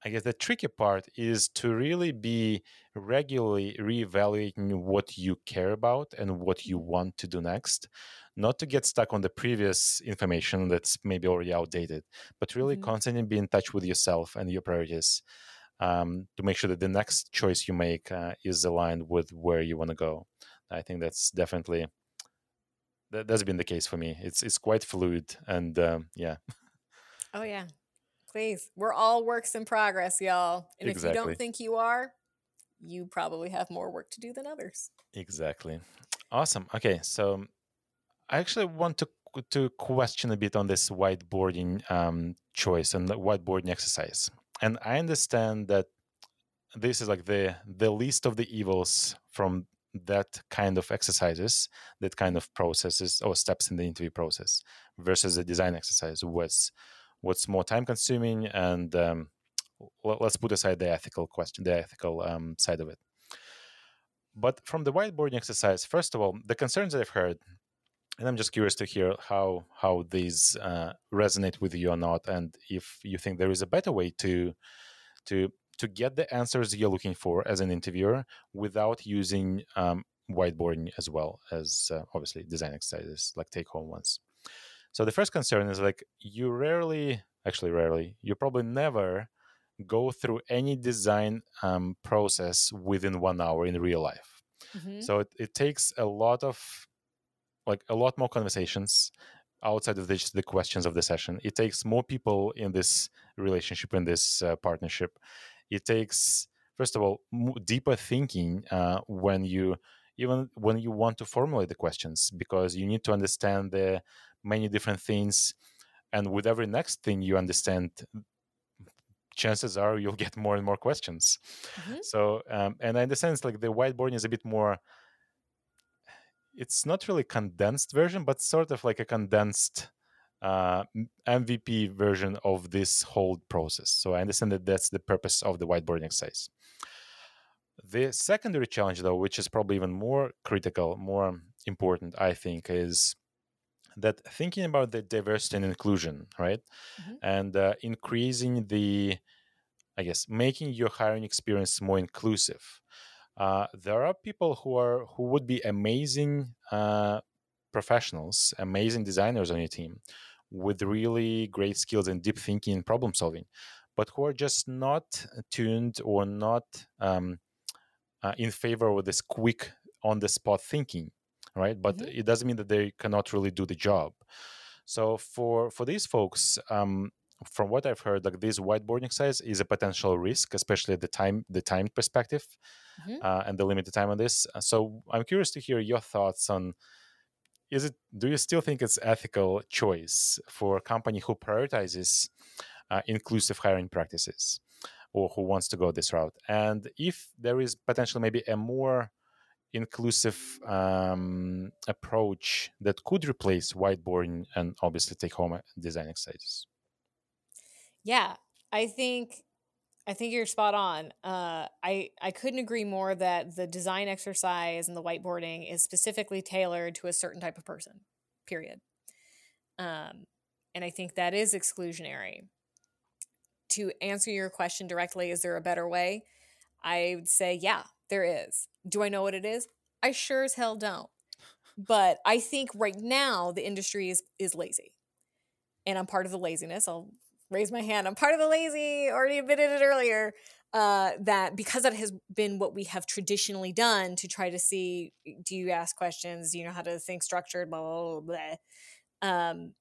I guess the tricky part is to really be regularly reevaluating what you care about and what you want to do next, not to get stuck on the previous information that's maybe already outdated, but really Mhm. constantly be in touch with yourself and your priorities um, to make sure that the next choice you make uh, is aligned with where you want to go. I think that's definitely that, that's been the case for me. It's it's quite fluid and um, yeah, Oh yeah. Please. We're all works in progress, y'all. And if you don't think you are, you probably have more work to do than others. Exactly. Awesome. Okay, so I actually want to to question a bit on this whiteboarding um, choice and the whiteboarding exercise. And I understand that this is like the the least of the evils from that kind of exercises, that kind of processes or steps in the interview process, versus a design exercise, what's what's more time consuming and um, let's put aside the ethical question, the ethical um, side of it. But from the whiteboarding exercise, first of all, the concerns I've heard, and I'm just curious to hear how how these uh, resonate with you or not, and if you think there is a better way to to to get the answers you're looking for as an interviewer without using um, whiteboarding as well as uh, obviously design exercises like take home ones. So the first concern is like you rarely, actually rarely, you probably never go through any design um, process within one hour in real life. Mhm. So it, it takes a lot of like a lot more conversations outside of the, just the questions of the session. It takes more people in this relationship, in this uh, partnership. It takes, first of all, mo- deeper thinking uh, when you even when you want to formulate the questions because you need to understand the many different things and with every next thing you understand chances are you'll get more and more questions mm-hmm. so um, and i understand it's like the whiteboarding is a bit more it's not really condensed version but sort of like a condensed uh, mvp version of this whole process so i understand that that's the purpose of the whiteboarding exercise the secondary challenge though which is probably even more critical more important i think is that thinking about the diversity and inclusion, right, mm-hmm. and uh, increasing the, I guess, making your hiring experience more inclusive. Uh, there are people who are who would be amazing uh, professionals, amazing designers on your team, with really great skills and deep thinking and problem solving, but who are just not tuned or not um, uh, in favor of this quick on the spot thinking right but mm-hmm. it doesn't mean that they cannot really do the job so for for these folks um, from what i've heard like this whiteboarding size is a potential risk especially at the time the time perspective mm-hmm. uh, and the limited time on this. Uh, so i'm curious to hear your thoughts on is it do you still think it's ethical choice for a company who prioritizes uh, inclusive hiring practices or who wants to go this route? And if there is potentially maybe a more inclusive um, approach that could replace whiteboarding and obviously take home design exercises yeah i think i think you're spot on uh, i i couldn't agree more that the design exercise and the whiteboarding is specifically tailored to a certain type of person period um, and i think that is exclusionary to answer your question directly is there a better way i would say yeah there is. Do I know what it is? I sure as hell don't. But I think right now the industry is is lazy. And I'm part of the laziness. I'll raise my hand. I'm part of the lazy, already admitted it earlier. Uh, that because that has been what we have traditionally done to try to see do you ask questions do you know how to think structured blah blah blah, blah. Um,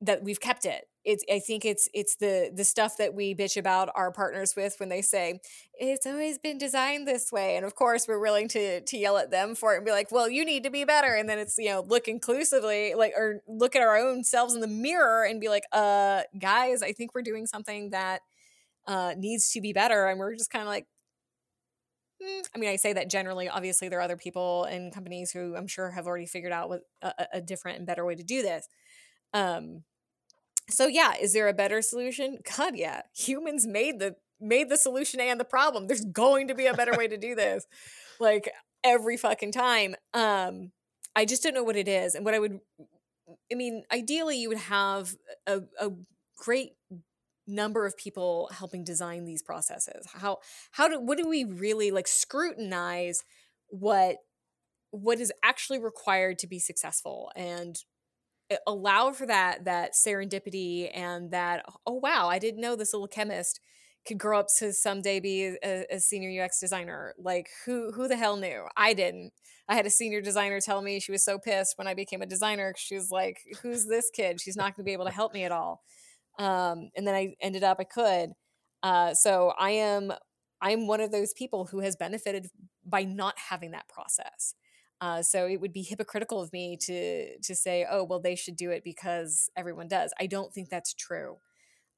that we've kept it it's i think it's it's the the stuff that we bitch about our partners with when they say it's always been designed this way and of course we're willing to to yell at them for it and be like well you need to be better and then it's you know look inclusively like or look at our own selves in the mirror and be like uh guys i think we're doing something that uh needs to be better and we're just kind of like mm, I mean, I say that generally. Obviously, there are other people and companies who I'm sure have already figured out what a, a different and better way to do this. Um, so yeah, is there a better solution? God, yeah. Humans made the made the solution and the problem. There's going to be a better way to do this. Like every fucking time. Um I just don't know what it is. And what I would I mean, ideally you would have a, a great number of people helping design these processes. How how do what do we really like scrutinize what what is actually required to be successful and allow for that that serendipity and that oh wow i didn't know this little chemist could grow up to someday be a, a, senior ux designer. Like who who the hell knew? I didn't. I had a senior designer tell me she was so pissed when i became a designer she was like who's this kid? She's not going to be able to help me at all. Um, and then i ended up i could. Uh, so i am i'm one of those people who has benefited by not having that process uh, so it would be hypocritical of me to to say, oh, well, they should do it because everyone does. I don't think that's true.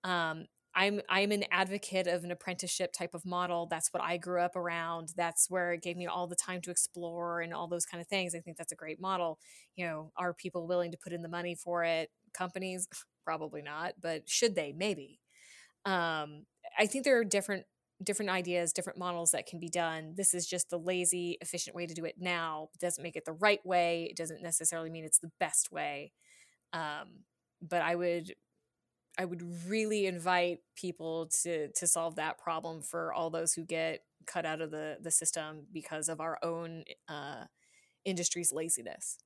Um, I'm I'm an advocate of an apprenticeship type of model. That's what I grew up around. That's where it gave me all the time to explore and all those kind of things. I think that's a great model. You know, are people willing to put in the money for it? Companies, probably not, but should they? Maybe. Um, I think there are different different ideas, different models that can be done. This is just the lazy, efficient way to do it now. It doesn't make it the right way. It doesn't necessarily mean it's the best way. Um, but I would I would really invite people to to solve that problem for all those who get cut out of the the system because of our own uh, industry's laziness.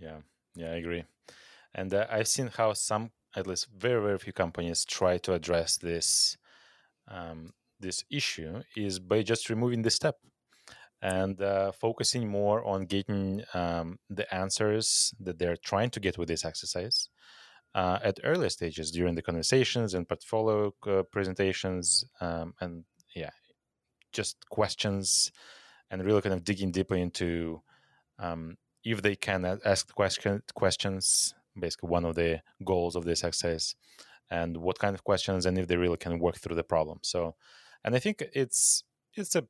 Yeah, yeah, I agree. And uh, I've seen how some, at least very very few companies, try to address this um, this issue is by just removing the step and uh, focusing more on getting um, the answers that they're trying to get with this exercise uh, at earlier stages during the conversations and portfolio uh, presentations um, and yeah just questions and really kind of digging deeper into um, if they can ask question, questions, basically one of the goals of this exercise, and what kind of questions, and if they really can work through the problem. So, and I think it's it's a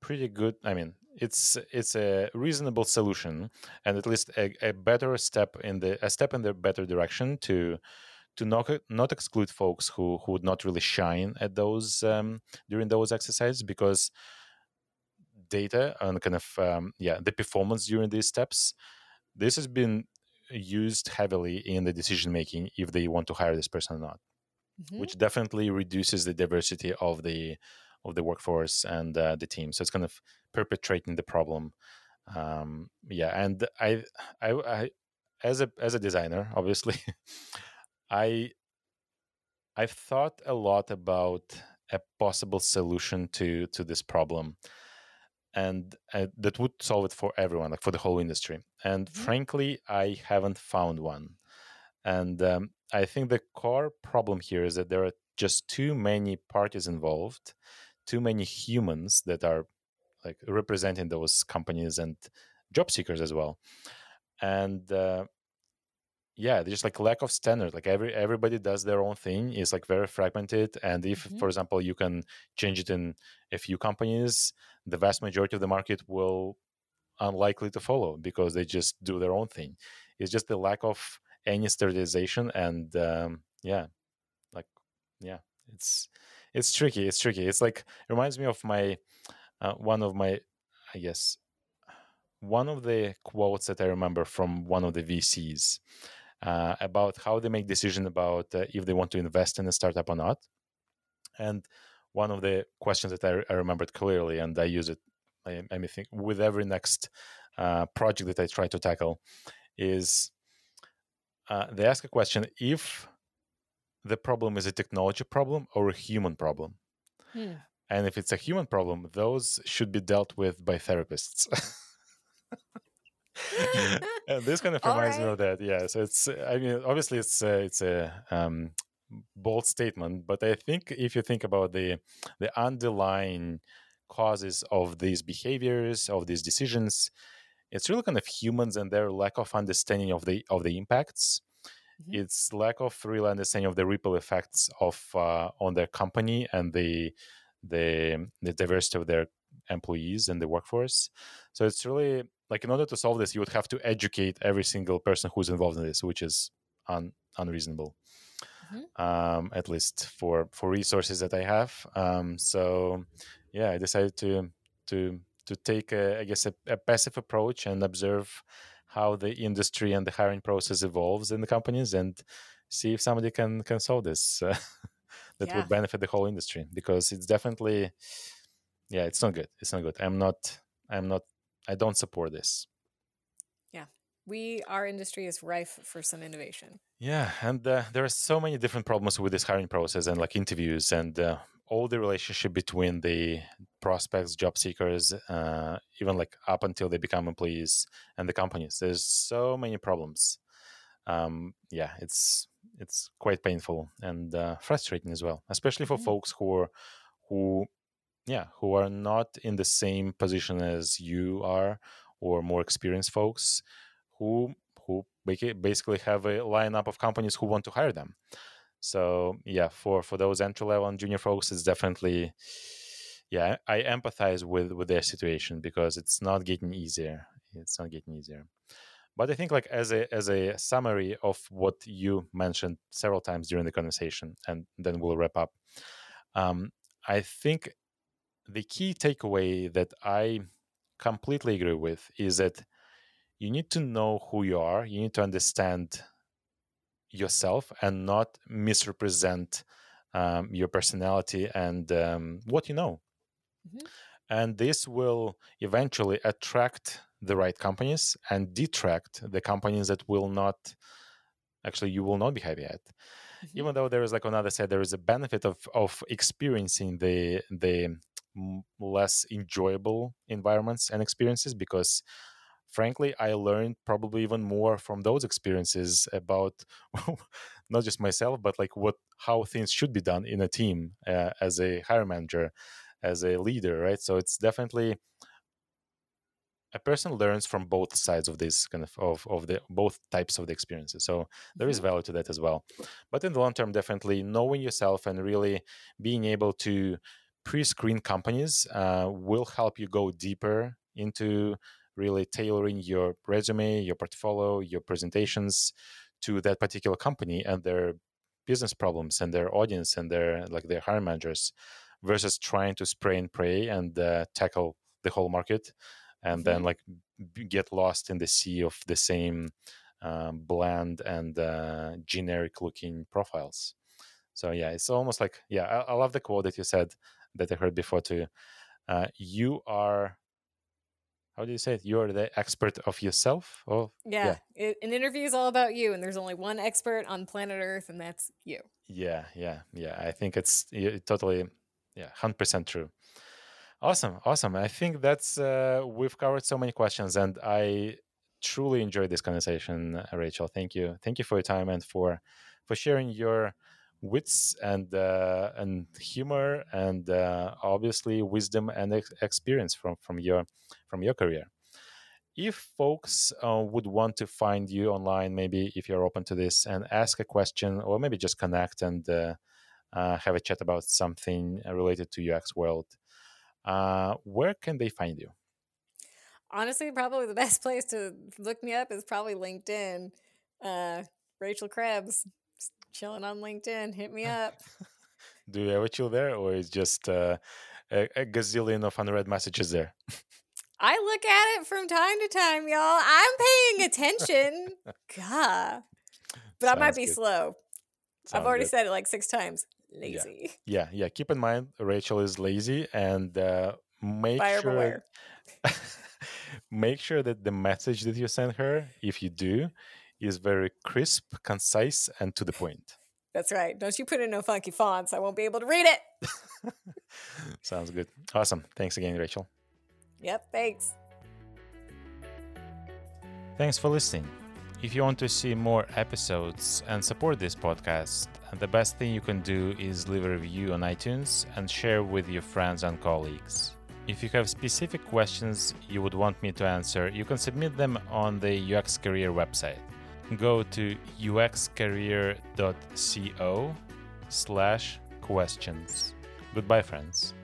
pretty good. I mean, it's it's a reasonable solution, and at least a, a better step in the a step in the better direction to to not not exclude folks who who would not really shine at those um, during those exercises because data and kind of um, yeah the performance during these steps this has been used heavily in the decision making if they want to hire this person or not mm-hmm. which definitely reduces the diversity of the of the workforce and uh, the team. So it's kind of perpetrating the problem. Um, yeah and I, I i as a as a designer obviously i i've thought a lot about a possible solution to to this problem and uh, that would solve it for everyone like for the whole industry. And mm-hmm. frankly i haven't found one. And um, i think the core problem here is that there are just too many parties involved too many humans that are like representing those companies and job seekers as well. And uh, yeah there's like lack of standard like every everybody does their own thing it's like very fragmented and if mm-hmm. for example you can change it in a few companies the vast majority of the market will unlikely to follow because they just do their own thing. It's just the lack of any standardization and um, yeah like yeah it's it's tricky it's tricky. It's like it reminds me of my uh, one of my i guess one of the quotes that i remember from one of the vcs uh, about how they make decision about uh, if they want to invest in a startup or not. And one of the questions that I, I remembered clearly, and I use it, I, I think, with every next uh, project that I try to tackle, is uh, they ask a question: if the problem is a technology problem or a human problem. Hmm. And if it's a human problem, those should be dealt with by therapists. and this kind of reminds right. me of that. Yeah, so it's. I mean, obviously, it's uh, it's a um, bold statement, but I think if you think about the the underlying causes of these behaviors, of these decisions, it's really kind of humans and their lack of understanding of the of the impacts. Mm-hmm. It's lack of real understanding of the ripple effects of uh, on their company and the the the diversity of their employees and the workforce. So it's really like in order to solve this, you would have to educate every single person who's involved in this, which is un- unreasonable. Mm-hmm. Um, at least for for resources that I have. Um, so yeah, I decided to to to take a, I guess a, a, passive approach and observe how the industry and the hiring process evolves in the companies and see if somebody can can solve this uh, that yeah. would benefit the whole industry because it's definitely yeah it's not good it's not good i'm not i'm not i don't support this. Yeah. We our industry is rife for some innovation. Yeah and uh, there are so many different problems with this hiring process and like interviews and uh, all the relationship between the prospects job seekers uh, even like up until they become employees and the companies. There's so many problems. Um, yeah it's it's quite painful and uh, frustrating as well especially for mm-hmm. folks who are who yeah who are not in the same position as you are or more experienced folks who who basically have a lineup of companies who want to hire them. So yeah for for those entry level and junior folks it's definitely yeah i empathize with with their situation because it's not getting easier. It's not getting easier. But i think like as a as a summary of what you mentioned several times during the conversation and then we'll wrap up um, i think the key takeaway that I completely agree with is that you need to know who you are, you need to understand yourself and not misrepresent um, your personality and um, what you know. Mm-hmm. And this will eventually attract the right companies and detract the companies that will not actually you will not be happy at mm-hmm. even though there is like on the other side there is a benefit of of experiencing the the less enjoyable environments and experiences because frankly i learned probably even more from those experiences about not just myself but like what how things should be done in a team uh, as a hire manager as a leader right? So it's definitely a person learns from both sides of this kind of of, of the both types of the experiences. So there is Mhm. value to that as well. But in the long term definitely knowing yourself and really being able to pre-screen companies uh, will help you go deeper into really tailoring your resume your portfolio your presentations to that particular company and their business problems and their audience and their like their hiring managers versus trying to spray and pray and uh, tackle the whole market and then Mhm. like b- get lost in the sea of the same um, bland and uh, generic looking profiles so yeah it's almost like yeah I, I love the quote that you said that i heard before too uh, you are how do you say it? You are the expert of yourself? Oh Yeah, It, an interview is all about you, and there's only one expert on planet Earth, and that's you. yeah yeah yeah i think it's totally yeah 100% true. Awesome awesome i think that's uh, we've covered so many questions and i truly enjoyed this conversation rachel. Thank you thank you for your time and for for sharing your wits and uh, and humor and uh, obviously wisdom and ex- experience from from your from your career if folks uh, would want to find you online maybe if you're open to this and ask a question or maybe just connect and uh, uh, have a chat about something related to ux world uh, where can they find you Honestly, probably the best place to look me up is probably LinkedIn. Rachel Krebs, chilling on LinkedIn. Hit me up. do you ever chill there or is just uh, a, a gazillion of unread messages there I look at it from time to time, y'all. I'm paying attention. God. But I might be good. slow. I've already good. said it like six times. Lazy. yeah yeah keep in mind rachel is lazy and uh, make Buyer sure make sure that the message that you send her if you do is very crisp concise and to the point That's right. Don't you put in no funky fonts. I won't be able to read it. sounds good awesome thanks again rachel Yep, thanks. Thanks for listening. If you want to see more episodes and support this podcast, the best thing you can do is leave a review on iTunes and share with your friends and colleagues. If you have specific questions you would want me to answer, you can submit them on the UX Career website. Go to uxcareer.co slash questions. Goodbye, friends.